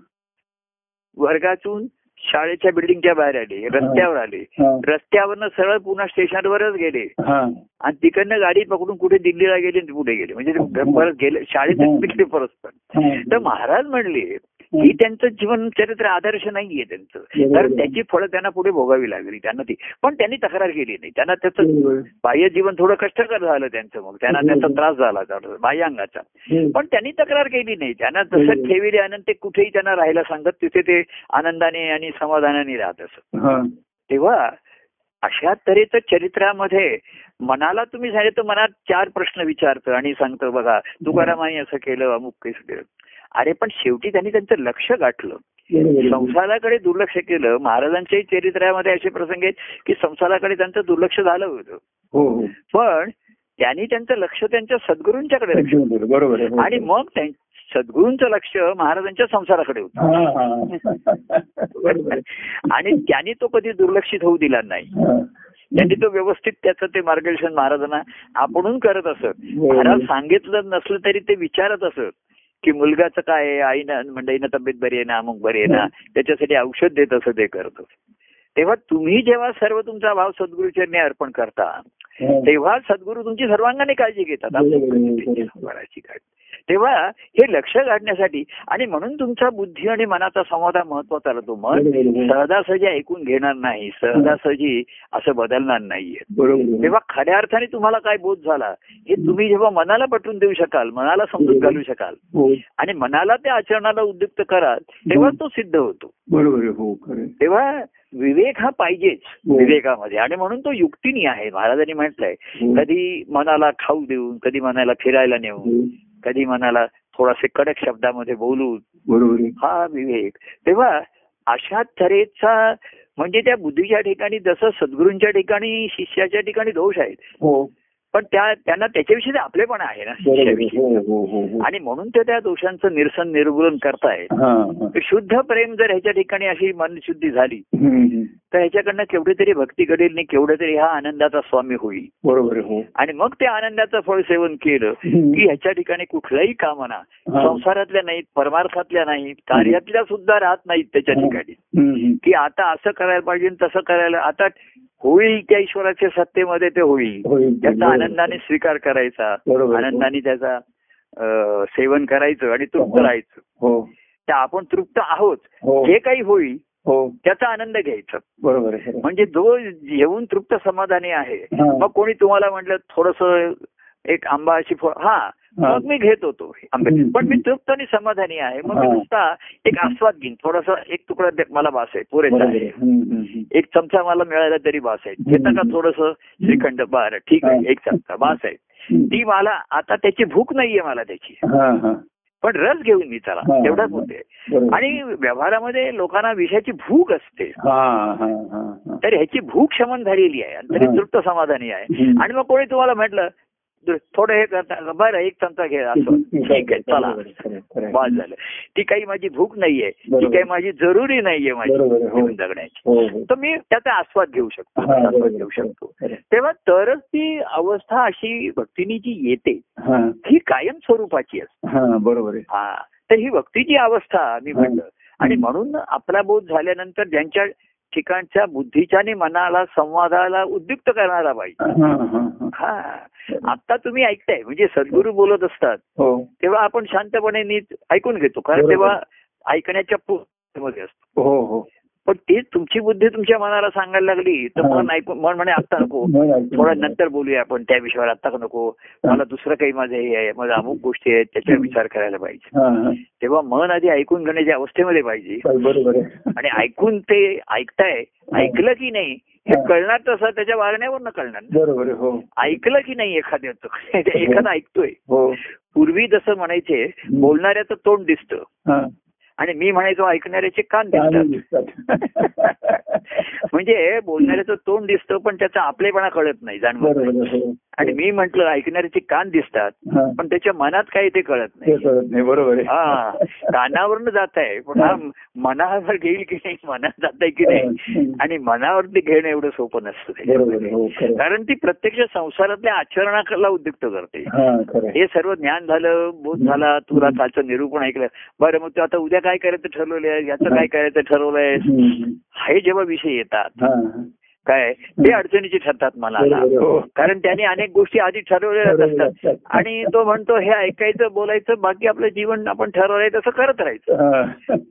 वर्गातून शाळेच्या बिल्डिंगच्या बाहेर आले रस्त्यावर आले. हा. रस्त्यावरनं सरळ पुन्हा स्टेशनवरच गेले. हा. आणि तिकडनं गाडी पकडून कुठे दिल्लीला गेले पुढे गेले. म्हणजे परत गेले. शाळेत हं. परत हा. तर महाराज म्हणले ही त्यांचं जीवन चरित्र आदर्श नाहीये त्यांचं. तर त्याची फळं त्यांना पुढे भोगावी लागली त्यांना ती पण त्यांनी तक्रार केली नाही त्यांना त्याचं. बाह्य जीवन थोडं कष्टकर झालं त्यांचं मग त्यांना. त्याचा त्रास झाला बाह्यांगाचा. पण त्यांनी तक्रार केली नाही त्यांना. जसं ठेविले आनंद ते कुठेही त्यांना राहायला सांगत तिथे ते आनंदाने आणि समाधानाने राहत असत तेव्हा अशा तऱ्हेचं चरित्रामध्ये मनाला तुम्ही सांगितलं तर मनात चार प्रश्न विचारतं आणि सांगतं बघा तुकारामाने असं केलं अमुक केलं अरे पण शेवटी त्यांनी त्यांचं लक्ष गाठलं. संसाराकडे दुर्लक्ष केलं. महाराजांच्याही चरित्रामध्ये असे प्रसंग आहेत की संसाराकडे त्यांचं दुर्लक्ष झालं होतं. हो हो. पण त्यांनी त्यांचं लक्ष त्यांच्या सद्गुरूंच्याकडे लक्ष बरोबर. आणि मग सद्गुरूंचं लक्ष महाराजांच्या संसाराकडे होतं. आणि त्यांनी तो कधी दुर्लक्षित होऊ दिला नाही. त्यांनी तो व्यवस्थित त्याचं ते मार्गदर्शन महाराजांना आपणून करत असत. महाराज सांगितलं नसलं तरी ते विचारत असत. की मुलगाचं काय आहे? आईनं मंडईनं तब्येत बरी आहे ना? अमुक बरी आहे ना? त्याच्यासाठी औषध देत असं ते करत. तेव्हा तुम्ही जेव्हा सर्व तुमचा भाव सद्गुरूचरणी अर्पण करता. तेव्हा सद्गुरू तुमची सर्वांगाने काळजी घेतात. आपल्या तेव्हा हे लक्ष गाठण्यासाठी आणि म्हणून तुमचा बुद्धी आणि मनाचा संवाद हा महत्त्वाचा राहतो मन. सहजासहजी ऐकून घेणार नाही सहजासहजी असं बदलणार नाहीये. तेव्हा खऱ्या अर्थाने तुम्हाला काय बोध झाला हे तुम्ही जेव्हा मनाला पटवून देऊ शकाल मनाला समजून घालू शकाल हो आणि मनाला त्या आचरणाला उद्युक्त कराल तेव्हा तो सिद्ध होतो बरोबर हो तेव्हा विवेक हा पाहिजेच हो. विवेकामध्ये आणि म्हणून तो युक्तीनी आहे महाराजांनी म्हटलंय हो. कधी मनाला खाऊ देऊन कधी मनाला फिरायला नेऊन हो. कधी मनाला थोडासे कडक शब्दामध्ये बोलून बरोबर हा विवेक. तेव्हा अशा तऱ्हेचा म्हणजे त्या बुद्धीच्या ठिकाणी जसं सद्गुरूंच्या ठिकाणी शिष्याच्या ठिकाणी दोष आहेत. हो. पण त्या त्यांना त्याच्याविषयी ते आपलेपण आहे ना. हो हो हो आणि म्हणून ते त्या दोषांचं निरसन निर्मूलन करतायत शुद्ध प्रेम जर ह्याच्या ठिकाणी अशी मनशुद्धी झाली. तर ह्याच्याकडनं केवढी तरी भक्ती घडेल आणि केवढं तरी हा आनंदाचा स्वामी होईल बरोबर आणि मग त्या आनंदाचं फळ सेवन केलं. की ह्याच्या ठिकाणी कुठल्याही कामना. संसारातल्या नाहीत परमार्थातल्या नाहीत कार्यातल्या सुद्धा राहत नाहीत त्याच्या ठिकाणी. की आता असं करायला पाहिजे तसं करायला आता होईल त्या ईश्वराच्या सत्तेमध्ये ते होईल. त्याचा. आनंदाने स्वीकार करायचा. आनंदाने त्याचा सेवन करायचं आणि तृप्त हो. राहायचं हो तर आपण तृप्त आहोत हो जे काही होईल त्याचा आनंद घ्यायचा बरोबर. म्हणजे जो येऊन तृप्त समाधानी आहे. मग कोणी तुम्हाला म्हटलं थोडस एक आंबा अशी फळ हा. मग मी घेत होतो आंबे. पण मी तृप्त आणि समाधानी आहे. मग मी. नुसता एक आस्वाद घेईन. थोडासा एक तुकडा मला बास आहे. पुरेसा आहे. एक चमचा मला मिळाला तरी बास आहे. घेता का थोडस? श्रीखंड. बरं ठीक आहे. एक चमचा. बास आहे. ती मला आता त्याची भूक नाहीये मला त्याची. हा हा. पण रस घेऊन मी चला. तेवढाच होते. आणि व्यवहारामध्ये लोकांना विषयाची भूक असते. तर ह्याची भूक शमन झालेली आहे. आणि तरी. तृप्त समाधानी आहे. आणि मग कोणी तुम्हाला म्हटलं "दु- थोडं हे करता बरं एक चमचा घे असं. ठीक आहे चला. बस झालं. ती काही माझी भूक नाहीये. ती. काही माझी जरुरी नाहीये माझी हो. जीवन जगण्याची. हो हो. तर मी त्याचा आस्वाद घेऊ शकतो. आस्वाद घेऊ शकतो. तेव्हा तरच ती अवस्था अशी भक्तीनी जी येते हा. कायम स्वरूपाची असते. हा बरोबर आहे. हा. तर ही भक्तीची अवस्था मी म्हणलं आणि म्हणून आपला बोध झाल्यानंतर ज्यांच्या ठिकाणच्या बुद्धीच्या आणि मनाला संवादाला उद्युक्त करणारा पाहिजे. हा. आता तुम्ही ऐकताय म्हणजे सद्गुरू बोलत असतात हो. तेव्हा आपण शांतपणे नीट ऐकून घेतो. कारण. तेव्हा ऐकण्याच्या मध्ये असतो. हो हो. पण ती तुमची बुद्धी तुमच्या मनाला सांगायला लागली तर हा. मन ऐकून मन म्हणे आता नको. थोडा. नंतर बोलूया आपण त्या विषयावर आता नको. मला दुसरं काही माझं हे आहे माझं अमुक गोष्टी आहेत त्याच्यावर विचार करायला पाहिजे. हा हा. तेव्हा मन आधी ऐकून घेण्याच्या अवस्थेमध्ये पाहिजे. आणि ऐकून ते ऐकताय ऐकलं की नाही हे हा. कळणार तसं त्याच्या वागण्यावरनं कळणार. बरोबर हो. ऐकलं की नाही एखाद्याचं एखादा ऐकतोय. हो. पूर्वी जसं म्हणायचे बोलणाऱ्याचं तोंड दिसतं. हा. आणि मी म्हणायचो ऐकणाऱ्याचे कान दिसतात. म्हणजे बोलणाऱ्याचं तोंड दिसतं पण त्याचा आपलेपणा कळत नाही जाणवत. आणि मी म्हंटल ऐकणाऱ्याचे कान दिसतात. पण त्याच्या मनात काय ते कळत ते नाही बरोबर हा कानावरनं जात आहे पण हा मनावर घेईल की नाही मनात जात आहे की नाही. आणि मनावरती घेणं एवढं सोपं नसतं. हो कारण ती प्रत्यक्ष संसारातल्या आचरणाला उद्युक्त करते. हा. हे सर्व ज्ञान झालं बोध झाला तुला कालचं निरूपण ऐकलं. बरं मग तू आता उद्या काय करायचं ठरवलंय? याचं काय करायचं ठरवलंय. हे जेव्हा विषय येतात काय? ते अडचणीचे ठरतात आहे, हो. कारण त्याने अनेक गोष्टी आधी ठरवलेल्या असतात. आणि तो म्हणतो हे ऐकायचं बोलायचं बाकी आपलं जीवन आपण ठरवलंय तसं करत राहायचं.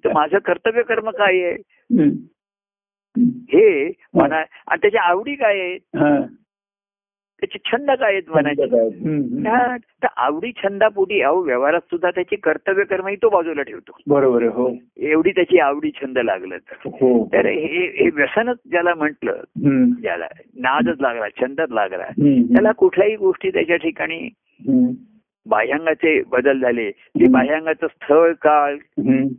तर माझं कर्तव्य कर्म काय आहे. हे मना आणि त्याच्या आवडी काय आहेत. त्याचे छंद काय आहेत. हा, तर आवडी छंदापोटी अहो व्यवहारात सुद्धा त्याची कर्तव्य कर्मही तो बाजूला ठेवतो बरोबर हो एवढी त्याची आवडी छंद लागलं तर हो हे व्यसनच ज्याला म्हटलं. ज्याला नादच लागला छंदच लागला. त्याला कुठल्याही गोष्टी त्याच्या ठिकाणी. बाह्यांगाचे बदल झाले की बाह्यांगाचं स्थळ काळ.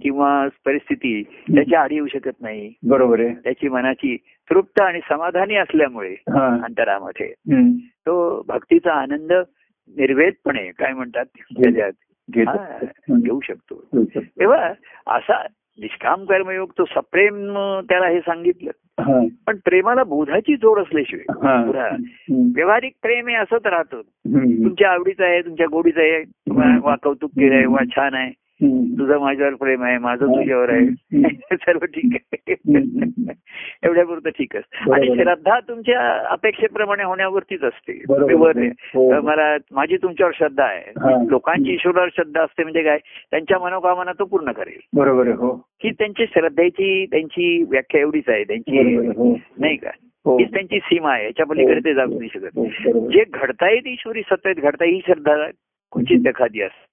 किंवा परिस्थिती त्याच्या आडी येऊ शकत नाही बरोबर आहे त्याची मनाची तृप्त आणि समाधानी असल्यामुळे अंतरामध्ये. तो भक्तीचा आनंद निर्वेदपणे काय म्हणतात. घेऊ शकतो. तेव्हा असा निष्काम कर्मयोग तो सप्रेम त्याला हे सांगितलं. पण प्रेमाला बोधाची जोड असल्याशिवाय हा. व्यावहारिक प्रेम हे असंच राहतं. तुमच्या आवडीचं आहे तुमच्या गोडीचं आहे वा- कौतुक केलंय वा छान आहे. तुझं माझ्यावर प्रेम आहे माझं तुझ्यावर आहे. सर्व ठीक आहे. एवढ्या पुरतं ठीक असतं आणि. श्रद्धा तुमच्या अपेक्षेप्रमाणे होण्यावरतीच असते. हो. मला माझी तुमच्यावर श्रद्धा. आहे. लोकांची ईश्वरावर श्रद्धा असते म्हणजे काय? त्यांच्या मनोकामना तो पूर्ण करेल. बरोबर हो. ही त्यांची श्रद्धेची त्यांची व्याख्या एवढीच आहे. त्यांची हो. नाही का? हो. हीच त्यांची सीमा आहे. याच्या पलीकडे ते जाऊ नाही शकत. जे घडतायत ईश्वरी सत्तेत घडताय ही श्रद्धा क्वचित एखादी असते.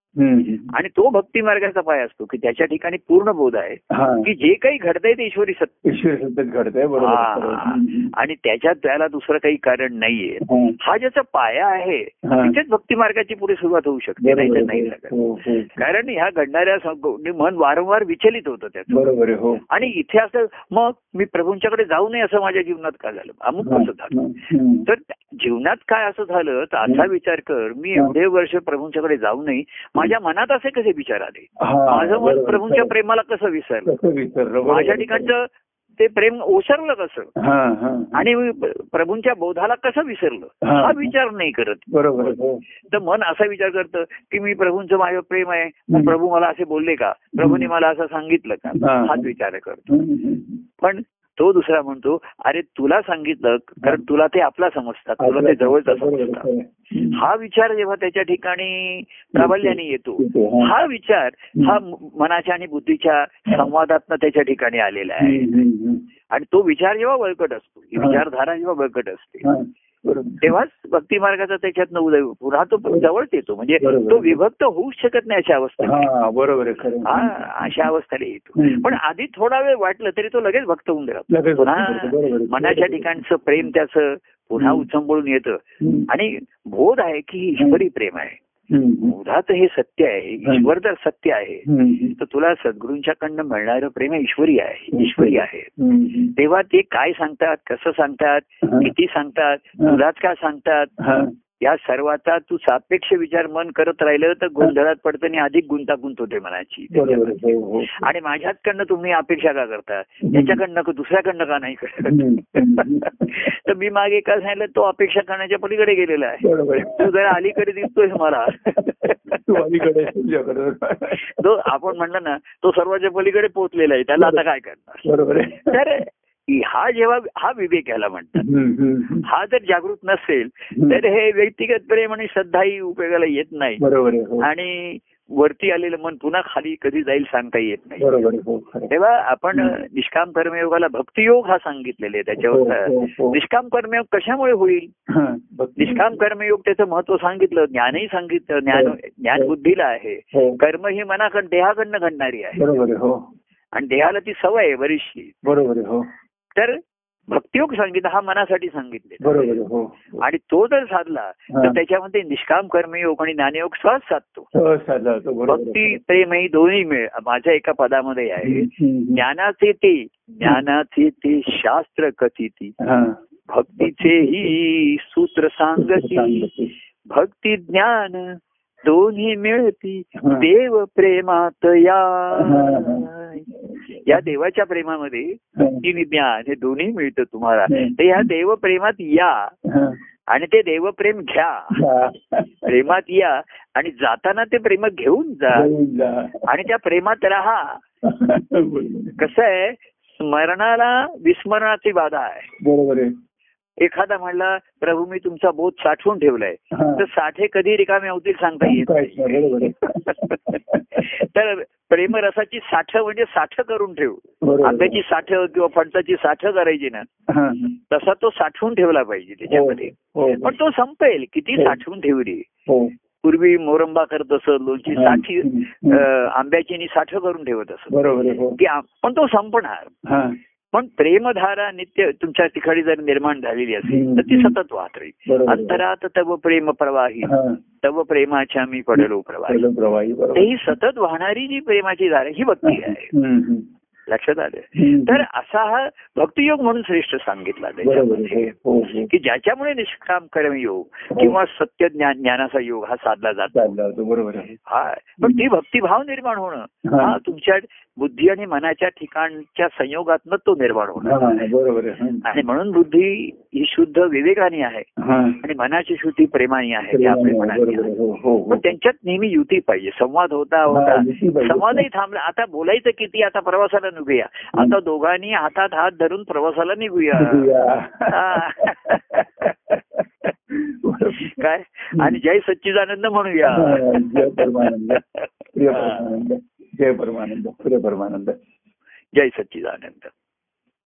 आणि तो भक्ती मार्गाचा पाय असतो की त्याच्या ठिकाणी पूर्ण बोध आहे की जे काही घडतंय ते ईश्वरी सत्य. ईश्वर सतत घडतंय आणि त्याच्यात त्याला दुसरं काही कारण नाहीये. हा. ज्याचा पाया आहे. तिथेच भक्ती मार्गाची पुढे सुरुवात होऊ शकते नाही बरोबर. तर नाही आहे. लागत. हो, हो. कारण ह्या घडणाऱ्या मन वारंवार विचलित होतं त्याचं. हो. आणि इथे असं मग मी प्रभूंच्याकडे जाऊ नये असं माझ्या जीवनात का झालं? अमुक कसं झालं. तर जीवनात काय असं झालं तर असा विचार कर मी एवढे वर्ष प्रभूंच्याकडे जाऊ नये. माझ्या मनात असे कसे विचार आले माझं मन. प्रभूंच्या प्रेमाला कसं विसरलं. माझ्या ठिकाणचं ते प्रेम ओसरलं कसं हा हा आणि प्रभूंच्या बोधाला कसं विसरलं हा. विचार नाही करत बरोबर हो. तर मन असा विचार करतं की मी प्रभूंचं माझं प्रेम आहे. प्रभू मला असे बोलले का प्रभूंनी मला असं सांगितलं का. हाच विचार करतो. पण तो दुसरा म्हणतो अरे तुला सांगितलं कारण तुला ते आपला समजतात तुला ते जवळचं समजतात. हा विचार जेव्हा त्याच्या ठिकाणी प्राबल्याने येतो हा. विचार हा मनाच्या आणि बुद्धीच्या संवादातनं त्याच्या ठिकाणी आलेला आहे. आणि तो विचार जेव्हा बळकट असतो ही. विचारधारा जेव्हा बळकट असते. तेव्हाच भक्ती मार्गाचा त्याच्यातनं उदय. पुन्हा तो जवळच येतो म्हणजे. तो विभक्त होऊच शकत नाही अशा अवस्थेत हा बरोबर हा. अशा अवस्थेला येतो. पण आधी थोडा वेळ वाटलं तरी तो लगेच भक्त होऊन गेला पुन्हा. मनाच्या ठिकाणचं प्रेम त्याचं पुन्हा. उचंबळून येतं. आणि बोध आहे की ईश्वरी प्रेम आहे बोधाचं हे सत्य आहे ईश्वर जर सत्य आहे तर तुला सद्गुरूंच्याकडनं मिळणारं प्रेम ईश्वरी आहे ईश्वरी आहे. तेव्हा ते काय सांगतात कसं सांगतात. किती सांगतात. तुलाच का सांगतात. या सर्वाचा तू सापेक्ष विचार मन करत राहिलं तर गोंधळात पडतं आणि अधिक गुंतागुंत होते मनाची. बरोबर आहे, हो, हो. आणि माझ्याकडनं तुम्ही अपेक्षा का करता? त्याच्याकडनं का दुसऱ्याकडनं का नाही करत. तर मी मागे काय सांगितलं तो अपेक्षा करण्याच्या पलीकडे गेलेला आहे. तू जरा अलीकडे दिसतोय मला. तू आपण म्हणलं ना तो सर्वांच्या पलीकडे पोहोचलेला आहे. त्याला आता काय करणार? बरोबर. आहे तर हा जेव्हा हा विवेक याला म्हणतात. हा जर जागृत नसेल तर हे व्यक्तिगत प्रेम आणि श्रद्धाही उपयोगाला येत नाही. हो. आणि वरती आलेलं मन पुन्हा खाली कधी जाईल सांगता येत नाही. हो. तेव्हा आपण निष्काम कर्मयोगाला भक्तियोग हा सांगितलेले आहे त्याच्यावर. हो. निष्काम कर्मयोग कशामुळे होईल. निष्काम कर्मयोग त्याचं महत्त्व सांगितलं ज्ञानही सांगितलं ज्ञान. ज्ञान बुद्धीला आहे. कर्म ही मनाकडं देहाकडनं घडणारी आहे. हो. आणि देहाला ती सवय आहे बरीचशी. बरोबर तर भक्तियोग सांगितलं हा मनासाठी सांगितले हो आणि तो जर साधला. तर त्याच्यामध्ये निष्काम कर्मयोग आणि ज्ञानयोग सहज साधतो. भक्ती प्रेम ही दोन्ही मिळ माझ्या एका पदामध्ये आहे. ज्ञानाचे ते ज्ञानाचे ते शास्त्र कथिती. भक्तीचे ही सूत्र सांगती सांगती. भक्ती ज्ञान दोन्ही मिळती. देव प्रेमात या. या देवाच्या प्रेमामध्ये. भक्ती ज्ञान हे दोन्ही मिळतं तुम्हाला. तर ह्या देव प्रेमात या. आणि ते देवप्रेम घ्या. प्रेमात या आणि जाताना ते प्रेम घेऊन जा. आणि त्या प्रेमात राहा. कसं आहे स्मरणाला विस्मरणाची बाधा आहे बरोबर आहे एखादा म्हणला प्रभू मी तुमचा बोध साठवून ठेवलाय. तर साठे कधी रिकामे होतील सांगता येत तर प्रेमरसाची साठ म्हणजे साठ करून ठेव. आंब्याची साठ किंवा फणसाची साठ करायची ना. तसा तो साठवून ठेवला पाहिजे त्याच्यामध्ये हो, हो. पण तो संपेल किती हो. साठवून ठेवली. पूर्वी मोरंबा करत असत लोणची. साठी आंब्याची आणि साठ करून ठेवत असत पण तो संपणार. पण प्रेमधारा नित्य तुमच्या ठिकाणी जर निर्माण झालेली असेल. तर ती सतत वाहत राहील. अंतरात तव प्रेम प्रवाही हा. तव प्रेमाच्या मी पडलो प्रवाही ही सतत वाहणारी जी प्रेमाची धारा ही भक्ती आहे. लक्षात आलं. तर असा हा भक्तियोग म्हणून श्रेष्ठ सांगितला. त्याच्यामध्ये हो, हो. की ज्याच्यामुळे निष्काम कर्मयोग किंवा सत्य ज्ञान ज्ञानाचा योग हा साधला जातो बरोबर हा पण ती भक्तिभाव निर्माण होणं हा. हा तुमच्या बुद्धी आणि मनाच्या ठिकाणच्या संयोगातनं तो निर्माण होणार. आणि म्हणून बुद्धी ही शुद्ध विवेकाने आहे. आणि मनाची शुद्धी प्रेमाने आहे आपल्या मनाने. हो, हो, हो. त्यांच्यात नेहमी युती पाहिजे. संवाद होता होता. संवादही थांबला. आता बोलायचं किती आता प्रवासाला निघूया. आता दोघांनी हातात हात धरून प्रवासाला निघूया. काय? आणि जय सच्चिदानंद म्हणूया. जय परमानंद प्रिय परमानंद जय परमानंद. जय सच्चिदानंद.